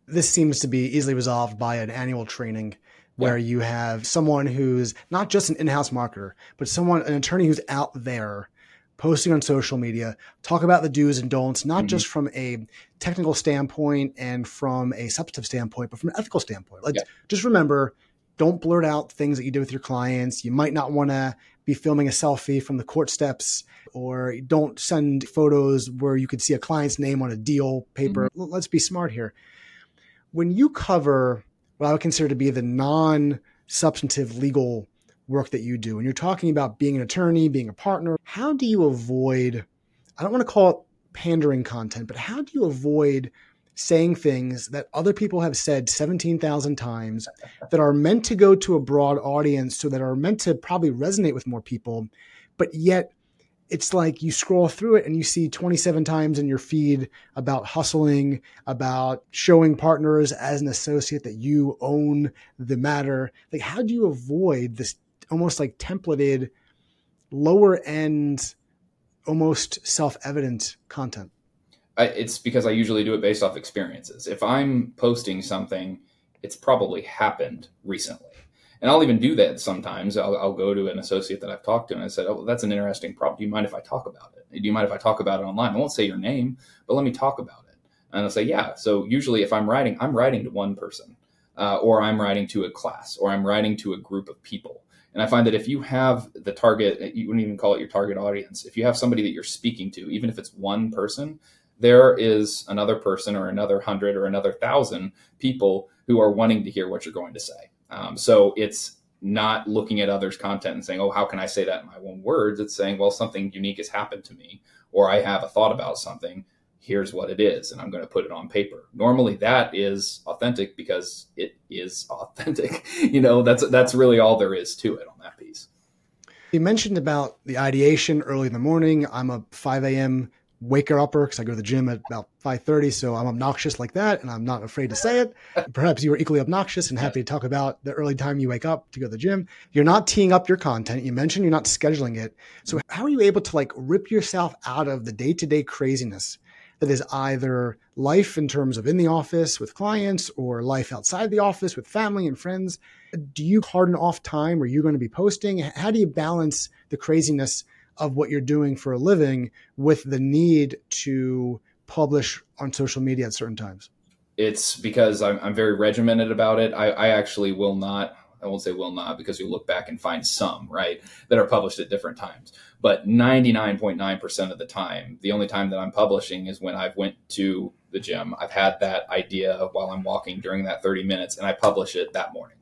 This seems to be easily resolved by an annual training where yeah. you have someone who's not just an in-house marketer, but someone, an attorney who's out there posting on social media, talk about the do's and don'ts, not mm-hmm. just from a technical standpoint and from a substantive standpoint, but from an ethical standpoint. Like, yeah. just remember, don't blurt out things that you do with your clients. You might not want to be filming a selfie from the court steps, or don't send photos where you could see a client's name on a deal paper. Mm-hmm. Let's be smart here. When you cover what I would consider to be the non substantive legal work that you do, and you're talking about being an attorney, being a partner, how do you avoid, I don't want to call it pandering content, but how do you avoid saying things that other people have said 17,000 times that are meant to go to a broad audience, so that are meant to probably resonate with more people, but yet it's like you scroll through it and you see 27 times in your feed about hustling, about showing partners as an associate that you own the matter. Like, how do you avoid this almost like templated, lower end, almost self evident content? I, it's because I usually do it based off experiences. If I'm posting something, it's probably happened recently. And I'll even do that sometimes. I'll, I'll, go to an associate that I've talked to and I said, Oh, that's an interesting problem. Do you mind if I talk about it? Do you mind if I talk about it online? I won't say your name, but let me talk about it. And I'll say, Yeah. So usually if I'm writing, I'm writing to one person, uh, or I'm writing to a class, or I'm writing to a group of people. And I find that if you have the target, you wouldn't even call it your target audience, if you have somebody that you're speaking to, even if it's one person, there is another person or another hundred or another thousand people who are wanting to hear what you're going to say. Um, so it's not looking at others' content and saying, oh, how can I say that in my own words? It's saying, well, something unique has happened to me, or I have a thought about something. Here's what it is, and I'm going to put it on paper. Normally, that is authentic because it is authentic. you know, that's that's really all there is to it on that piece. You mentioned about the ideation early in the morning. I'm a 5 a.m waker upper because I go to the gym at about 5:30, so I'm obnoxious like that, and I'm not afraid to say it. Perhaps you are equally obnoxious and happy to talk about the early time you wake up to go to the gym. You're not teeing up your content. You mentioned you're not scheduling it. So how are you able to like rip yourself out of the day-to-day craziness that is either life in terms of in the office with clients or life outside the office with family and friends? Do you harden off time? Are you going to be posting? How do you balance the craziness of what you're doing for a living with the need to publish on social media at certain times? It's because I'm, I'm very regimented about it. I, I actually will not I won't say will not because you look back and find some, right, that are published at different times. But 99.9% of the time, the only time that I'm publishing is when I've went to the gym. I've had that idea while I'm walking during that 30 minutes and I publish it that morning.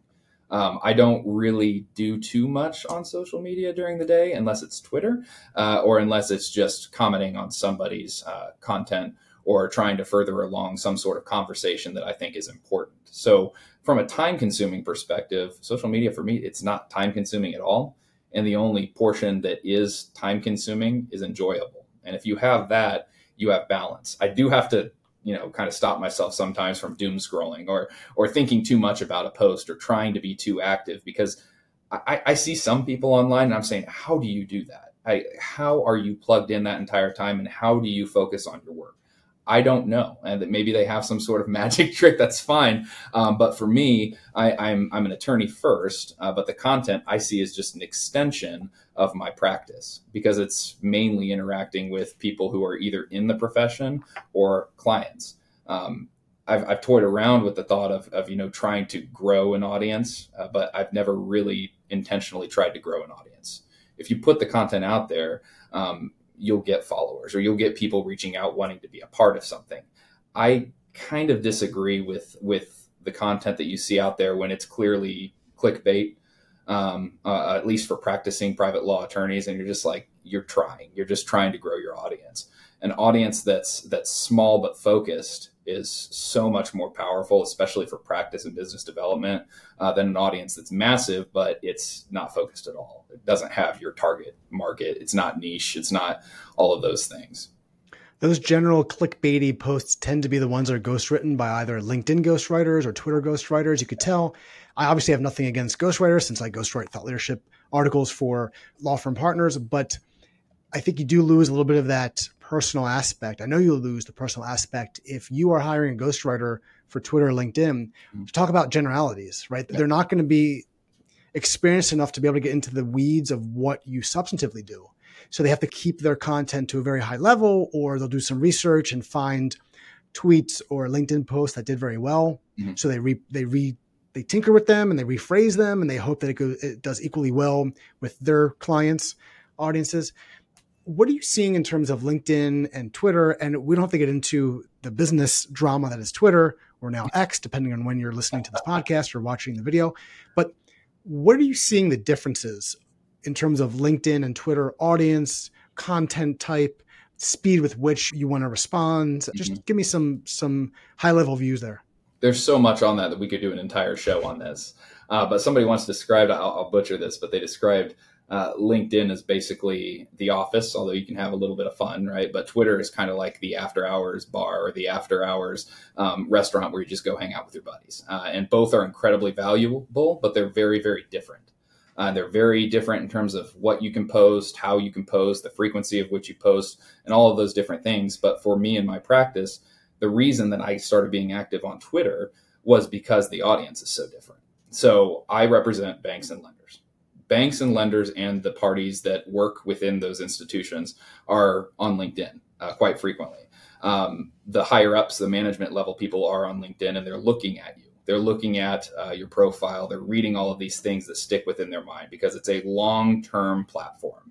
Um, I don't really do too much on social media during the day unless it's Twitter uh, or unless it's just commenting on somebody's uh, content or trying to further along some sort of conversation that I think is important. So, from a time consuming perspective, social media for me, it's not time consuming at all. And the only portion that is time consuming is enjoyable. And if you have that, you have balance. I do have to you know kind of stop myself sometimes from doom scrolling or or thinking too much about a post or trying to be too active because I, I see some people online and I'm saying, how do you do that? I, how are you plugged in that entire time and how do you focus on your work? I don't know, and that maybe they have some sort of magic trick. That's fine, um, but for me, I, am I'm, I'm an attorney first, uh, but the content I see is just an extension of my practice because it's mainly interacting with people who are either in the profession or clients. Um, I've, I've toyed around with the thought of, of you know trying to grow an audience, uh, but I've never really intentionally tried to grow an audience. If you put the content out there, um, you'll get followers or you'll get people reaching out wanting to be a part of something. I kind of disagree with with the content that you see out there when it's clearly clickbait. Um, uh, at least for practicing private law attorneys, and you're just like you're trying, you're just trying to grow your audience. An audience that's that's small but focused is so much more powerful, especially for practice and business development, uh, than an audience that's massive, but it's not focused at all. It doesn't have your target market. It's not niche. It's not all of those things. Those general clickbaity posts tend to be the ones that are ghostwritten by either LinkedIn ghostwriters or Twitter ghostwriters. You could tell. I obviously have nothing against ghostwriters since I ghostwrite thought leadership articles for law firm partners, but I think you do lose a little bit of that personal aspect. I know you'll lose the personal aspect if you are hiring a ghostwriter for Twitter or LinkedIn mm-hmm. to talk about generalities, right? Yeah. They're not going to be experienced enough to be able to get into the weeds of what you substantively do. So they have to keep their content to a very high level, or they'll do some research and find tweets or LinkedIn posts that did very well. Mm-hmm. So they re, they re they tinker with them and they rephrase them and they hope that it, goes, it does equally well with their clients audiences what are you seeing in terms of LinkedIn and Twitter? And we don't have to get into the business drama that is Twitter or now X, depending on when you're listening to this podcast or watching the video. But what are you seeing the differences in terms of LinkedIn and Twitter audience, content type, speed with which you want to respond? Just mm-hmm. give me some some high level views there. There's so much on that that we could do an entire show on this. Uh, but somebody once described, I'll, I'll butcher this, but they described uh, LinkedIn is basically the office, although you can have a little bit of fun, right? But Twitter is kind of like the after hours bar or the after hours um, restaurant where you just go hang out with your buddies. Uh, and both are incredibly valuable, but they're very, very different. Uh, they're very different in terms of what you can post, how you can post, the frequency of which you post, and all of those different things. But for me in my practice, the reason that I started being active on Twitter was because the audience is so different. So I represent banks and lenders banks and lenders and the parties that work within those institutions are on LinkedIn uh, quite frequently. Um, the higher ups, the management level people are on LinkedIn and they're looking at you. They're looking at uh, your profile. They're reading all of these things that stick within their mind because it's a long term platform.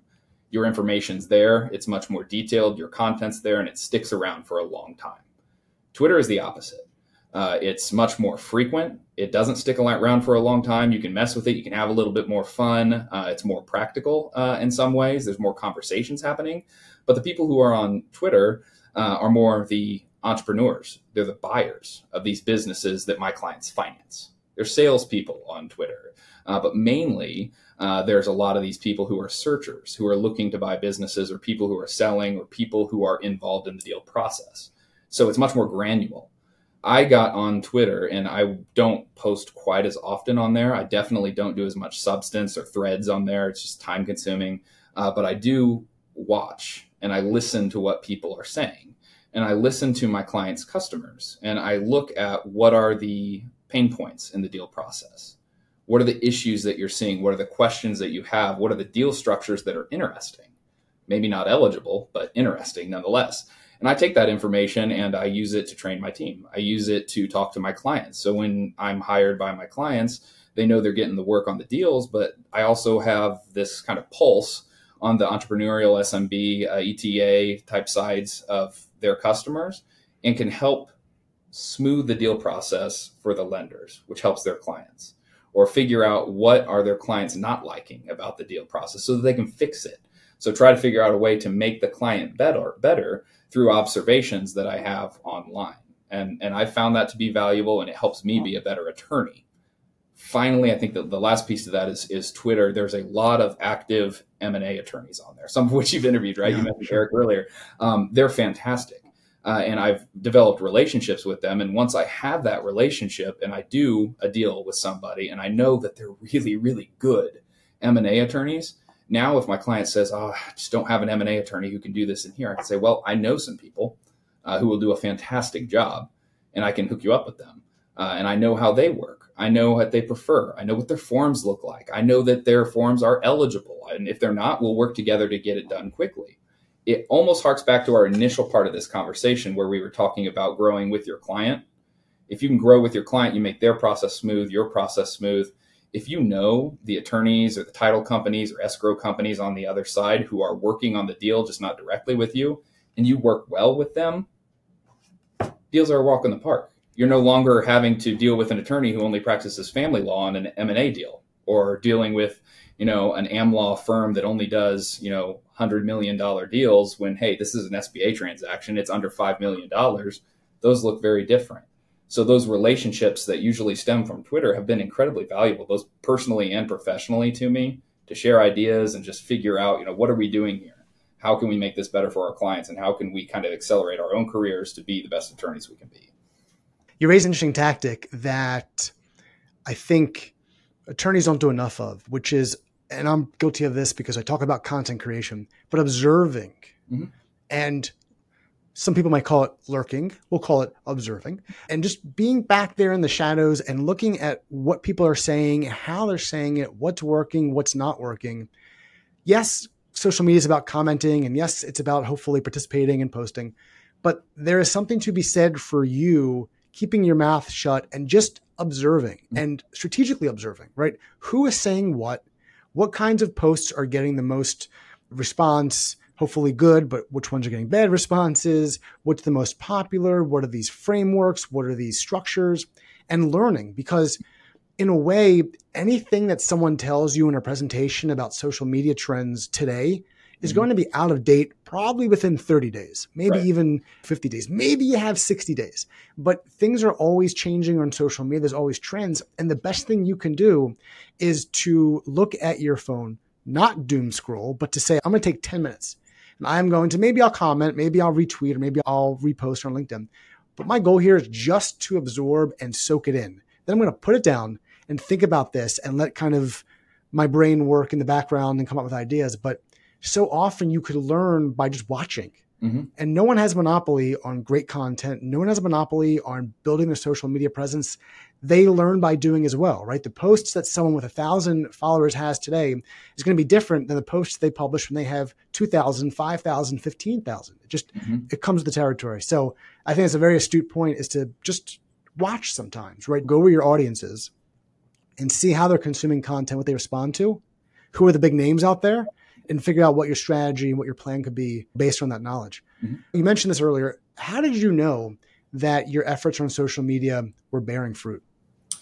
Your information's there, it's much more detailed, your content's there, and it sticks around for a long time. Twitter is the opposite. Uh, it's much more frequent. It doesn't stick around for a long time. You can mess with it. You can have a little bit more fun. Uh, it's more practical uh, in some ways. There's more conversations happening. But the people who are on Twitter uh, are more the entrepreneurs. They're the buyers of these businesses that my clients finance. They're salespeople on Twitter. Uh, but mainly, uh, there's a lot of these people who are searchers, who are looking to buy businesses, or people who are selling, or people who are involved in the deal process. So it's much more granular. I got on Twitter and I don't post quite as often on there. I definitely don't do as much substance or threads on there. It's just time consuming. Uh, but I do watch and I listen to what people are saying. And I listen to my clients' customers and I look at what are the pain points in the deal process. What are the issues that you're seeing? What are the questions that you have? What are the deal structures that are interesting? Maybe not eligible, but interesting nonetheless. And I take that information and I use it to train my team. I use it to talk to my clients. So when I'm hired by my clients, they know they're getting the work on the deals, but I also have this kind of pulse on the entrepreneurial SMB, uh, ETA type sides of their customers and can help smooth the deal process for the lenders, which helps their clients, or figure out what are their clients not liking about the deal process so that they can fix it. So try to figure out a way to make the client better, better through observations that I have online. And, and I found that to be valuable and it helps me be a better attorney. Finally, I think that the last piece of that is, is Twitter. There's a lot of active M&A attorneys on there, some of which you've interviewed, right? Yeah, you mentioned sure. Eric earlier. Um, they're fantastic. Uh, and I've developed relationships with them. And once I have that relationship and I do a deal with somebody and I know that they're really, really good M&A attorneys, now, if my client says, "Oh, I just don't have an M and A attorney who can do this in here," I can say, "Well, I know some people uh, who will do a fantastic job, and I can hook you up with them. Uh, and I know how they work. I know what they prefer. I know what their forms look like. I know that their forms are eligible, and if they're not, we'll work together to get it done quickly." It almost harks back to our initial part of this conversation where we were talking about growing with your client. If you can grow with your client, you make their process smooth, your process smooth, if you know the attorneys or the title companies or escrow companies on the other side who are working on the deal, just not directly with you, and you work well with them, deals are a walk in the park. You're no longer having to deal with an attorney who only practices family law on an M&A deal or dealing with, you know, an AmLaw firm that only does, you know, 100 million dollar deals when hey, this is an SBA transaction, it's under 5 million dollars. Those look very different. So those relationships that usually stem from Twitter have been incredibly valuable, both personally and professionally to me, to share ideas and just figure out, you know, what are we doing here? How can we make this better for our clients and how can we kind of accelerate our own careers to be the best attorneys we can be? You raise an interesting tactic that I think attorneys don't do enough of, which is, and I'm guilty of this because I talk about content creation, but observing mm-hmm. and some people might call it lurking. We'll call it observing. And just being back there in the shadows and looking at what people are saying, how they're saying it, what's working, what's not working. Yes, social media is about commenting. And yes, it's about hopefully participating and posting. But there is something to be said for you keeping your mouth shut and just observing mm-hmm. and strategically observing, right? Who is saying what? What kinds of posts are getting the most response? Hopefully good, but which ones are getting bad responses? What's the most popular? What are these frameworks? What are these structures? And learning because in a way, anything that someone tells you in a presentation about social media trends today is mm-hmm. going to be out of date probably within 30 days, maybe right. even 50 days. Maybe you have 60 days. But things are always changing on social media. There's always trends. And the best thing you can do is to look at your phone, not doom scroll, but to say, I'm going to take 10 minutes I'm going to maybe I'll comment, maybe I'll retweet, or maybe I'll repost on LinkedIn. But my goal here is just to absorb and soak it in. Then I'm going to put it down and think about this and let kind of my brain work in the background and come up with ideas. But so often you could learn by just watching. Mm-hmm. And no one has a monopoly on great content. No one has a monopoly on building their social media presence they learn by doing as well, right? The posts that someone with a thousand followers has today is going to be different than the posts they publish when they have 2,000, 5,000, 15,000. It just, mm-hmm. it comes with the territory. So I think it's a very astute point is to just watch sometimes, right? Go where your audience is and see how they're consuming content, what they respond to, who are the big names out there, and figure out what your strategy and what your plan could be based on that knowledge. Mm-hmm. You mentioned this earlier. How did you know that your efforts on social media were bearing fruit? I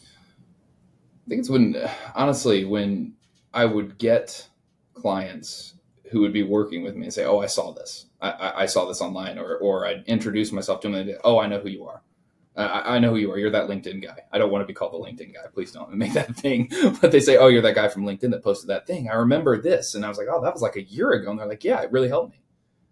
think it's when, honestly, when I would get clients who would be working with me and say, "Oh, I saw this. I, I saw this online," or or I'd introduce myself to them and, "Oh, I know who you are. I, I, know who you are. You're that LinkedIn guy. I don't want to be called the LinkedIn guy. Please don't make that thing." But they say, "Oh, you're that guy from LinkedIn that posted that thing. I remember this," and I was like, "Oh, that was like a year ago." And they're like, "Yeah, it really helped me."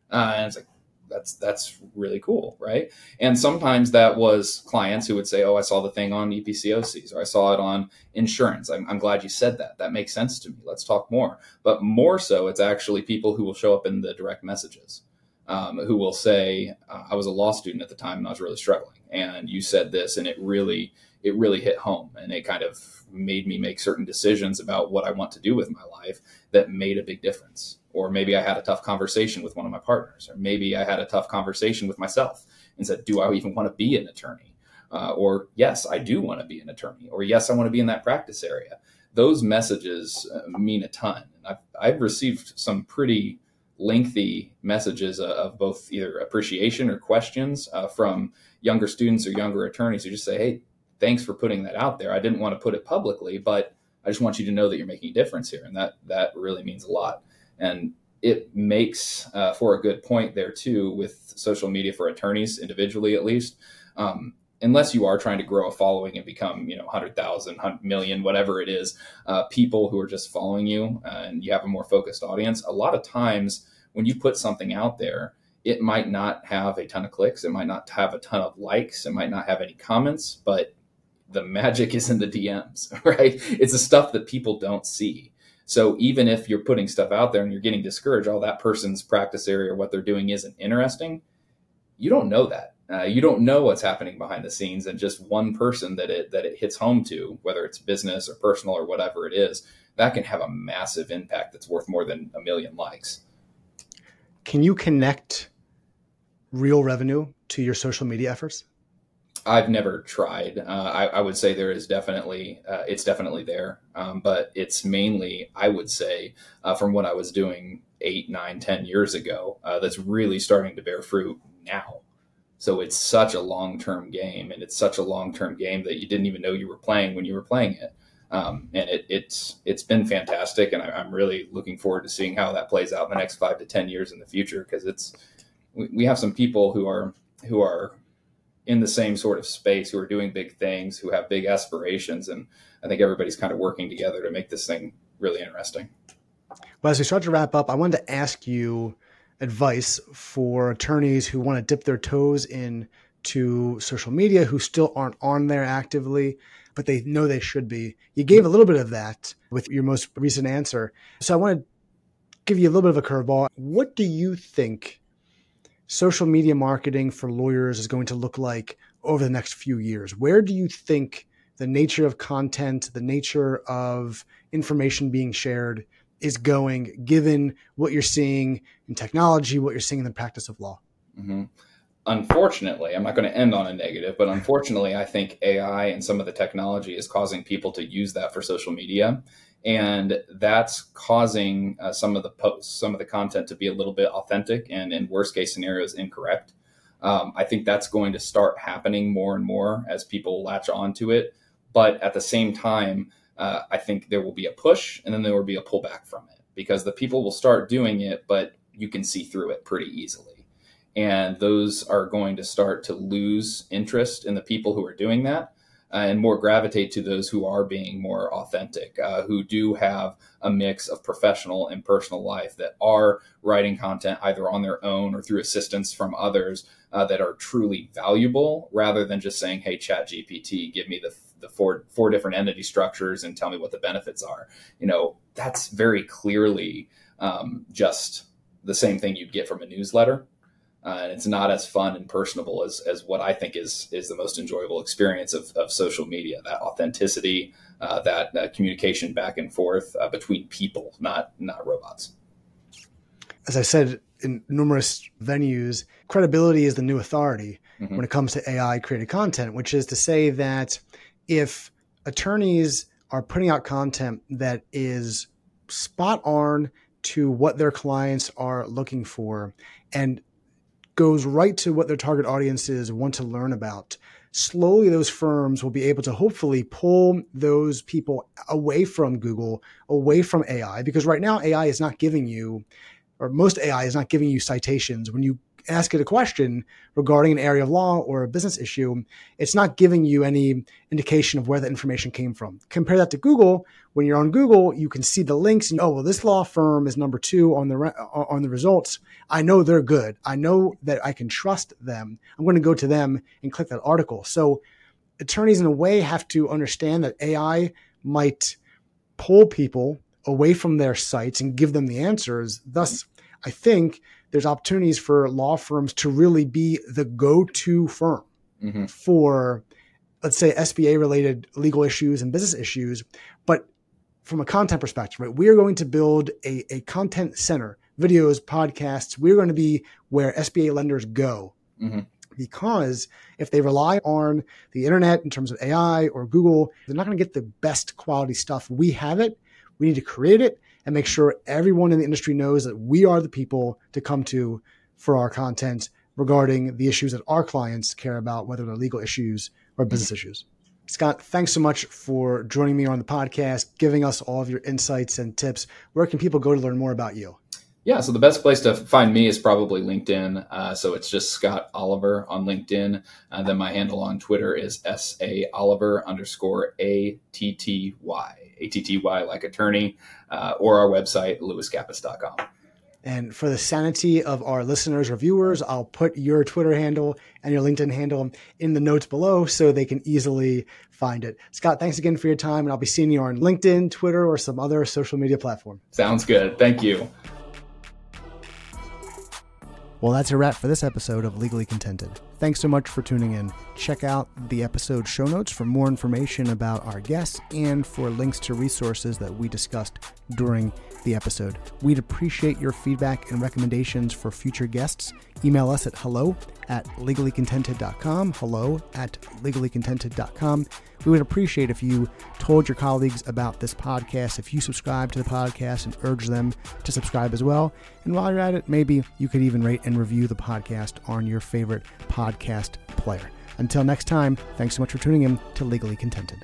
Uh, and it's like, that's that's really cool, right? And sometimes that was clients who would say, "Oh, I saw the thing on EPCOCs, or I saw it on insurance." I'm, I'm glad you said that. That makes sense to me. Let's talk more. But more so, it's actually people who will show up in the direct messages, um, who will say, "I was a law student at the time, and I was really struggling, and you said this, and it really it really hit home, and it kind of made me make certain decisions about what I want to do with my life that made a big difference." or maybe I had a tough conversation with one of my partners, or maybe I had a tough conversation with myself and said, Do I even want to be an attorney? Uh, or yes, I do want to be an attorney, or yes, I want to be in that practice area. Those messages uh, mean a ton. I've, I've received some pretty lengthy messages of both either appreciation or questions uh, from younger students or younger attorneys who just say, Hey, thanks for putting that out there. I didn't want to put it publicly, but I just want you to know that you're making a difference here. And that, that really means a lot. And it makes uh, for a good point there too with social media for attorneys individually at least um, unless you are trying to grow a following and become you know 100000 100 million whatever it is uh, people who are just following you uh, and you have a more focused audience a lot of times when you put something out there it might not have a ton of clicks it might not have a ton of likes it might not have any comments but the magic is in the dms right it's the stuff that people don't see so even if you're putting stuff out there and you're getting discouraged, all that person's practice area or what they're doing isn't interesting, you don't know that. Uh, you don't know what's happening behind the scenes, and just one person that it that it hits home to, whether it's business or personal or whatever it is, that can have a massive impact that's worth more than a million likes. Can you connect real revenue to your social media efforts? I've never tried. Uh, I, I, would say there is definitely uh, it's definitely there, um, but it's mainly I would say uh, from what I was doing eight, nine, ten years ago uh, that's really starting to bear fruit now. So it's such a long term game, and it's such a long term game that you didn't even know you were playing when you were playing it. Um, and it, it's it's been fantastic, and I, am really looking forward to seeing how that plays out in the next five to ten years in the future because it's we, we have some people who are who are in the same sort of space who are doing big things who have big aspirations and i think everybody's kind of working together to make this thing really interesting well as we start to wrap up i wanted to ask you advice for attorneys who want to dip their toes in to social media who still aren't on there actively but they know they should be. You gave a little bit of that with your most recent answer. So i want to give you a little bit of a curveball. What do you think social media marketing for lawyers is going to look like over the next few years? Where do you think the nature of content the nature of information being shared is going given what you're seeing in technology, what you're seeing in the practice of law? Mm-hmm. Unfortunately, I'm not going to end on a negative, but unfortunately, I think AI and some of the technology is causing people to use that for social media. And that's causing uh, some of the posts, some of the content to be a little bit authentic and, in worst case scenarios, incorrect. Um, I think that's going to start happening more and more as people latch onto it. But at the same time, uh, I think there will be a push and then there will be a pullback from it because the people will start doing it, but you can see through it pretty easily. And those are going to start to lose interest in the people who are doing that uh, and more gravitate to those who are being more authentic, uh, who do have a mix of professional and personal life that are writing content either on their own or through assistance from others uh, that are truly valuable rather than just saying, hey, Chat GPT, give me the the four four different entity structures and tell me what the benefits are. You know, that's very clearly um, just the same thing you'd get from a newsletter. Uh, and it's not as fun and personable as, as what I think is is the most enjoyable experience of, of social media. That authenticity, uh, that, that, communication back and forth uh, between people, not not robots. As I said in numerous venues, credibility is the new authority mm-hmm. when it comes to AI created content, which is to say that if attorneys are putting out content that is spot on to what their clients are looking for and goes right to what their target audiences want to learn about, slowly those firms will be able to hopefully pull those people away from Google, away from AI, because right now AI is not giving you, or most AI is not giving you citations. When you ask it a question regarding an area of law or a business issue, it's not giving you any indication of where the information came from. Compare that to Google. When you're on Google, you can see the links and oh well, this law firm is number two on the uh, on the results. I know they're good. I know that I can trust them. I'm going to go to them and click that article. So attorneys in a way have to understand that AI might pull people away from their sites and give them the answers. Thus, I think there's opportunities for law firms to really be the go-to firm mm-hmm. for let's say SBA related legal issues and business issues, but from a content perspective, right? We are going to build a, a content center, videos, podcasts. We're going to be where SBA lenders go. Mm-hmm. Because if they rely on the internet in terms of AI or Google, they're not going to get the best quality stuff. We have it. We need to create it and make sure everyone in the industry knows that we are the people to come to for our content regarding the issues that our clients care about, whether they're legal issues or business issues. Scott, thanks so much for joining me on the podcast, giving us all of your insights and tips. Where can people go to learn more about you? Yeah, so the best place to find me is probably LinkedIn. Uh, so it's just Scott Oliver on LinkedIn. And then my handle on Twitter is S A Oliver underscore A T T Y. A-T-T-Y like attorney, uh, or our website, lewiskappes.com. And for the sanity of our listeners or viewers, I'll put your Twitter handle and your LinkedIn handle in the notes below so they can easily find it. Scott, thanks again for your time, and I'll be seeing you on LinkedIn, Twitter, or some other social media platform. Sounds good. Thank you. Well, that's a wrap for this episode of Legally Contented. Thanks so much for tuning in. Check out the episode show notes for more information about our guests and for links to resources that we discussed during the episode. We'd appreciate your feedback and recommendations for future guests. Email us at hello at legallycontented.com. Hello at legallycontented.com. We would appreciate if you told your colleagues about this podcast, if you subscribe to the podcast and urge them to subscribe as well. And while you're at it, maybe you could even rate and review the podcast on your favorite podcast player. Until next time, thanks so much for tuning in to Legally Contented.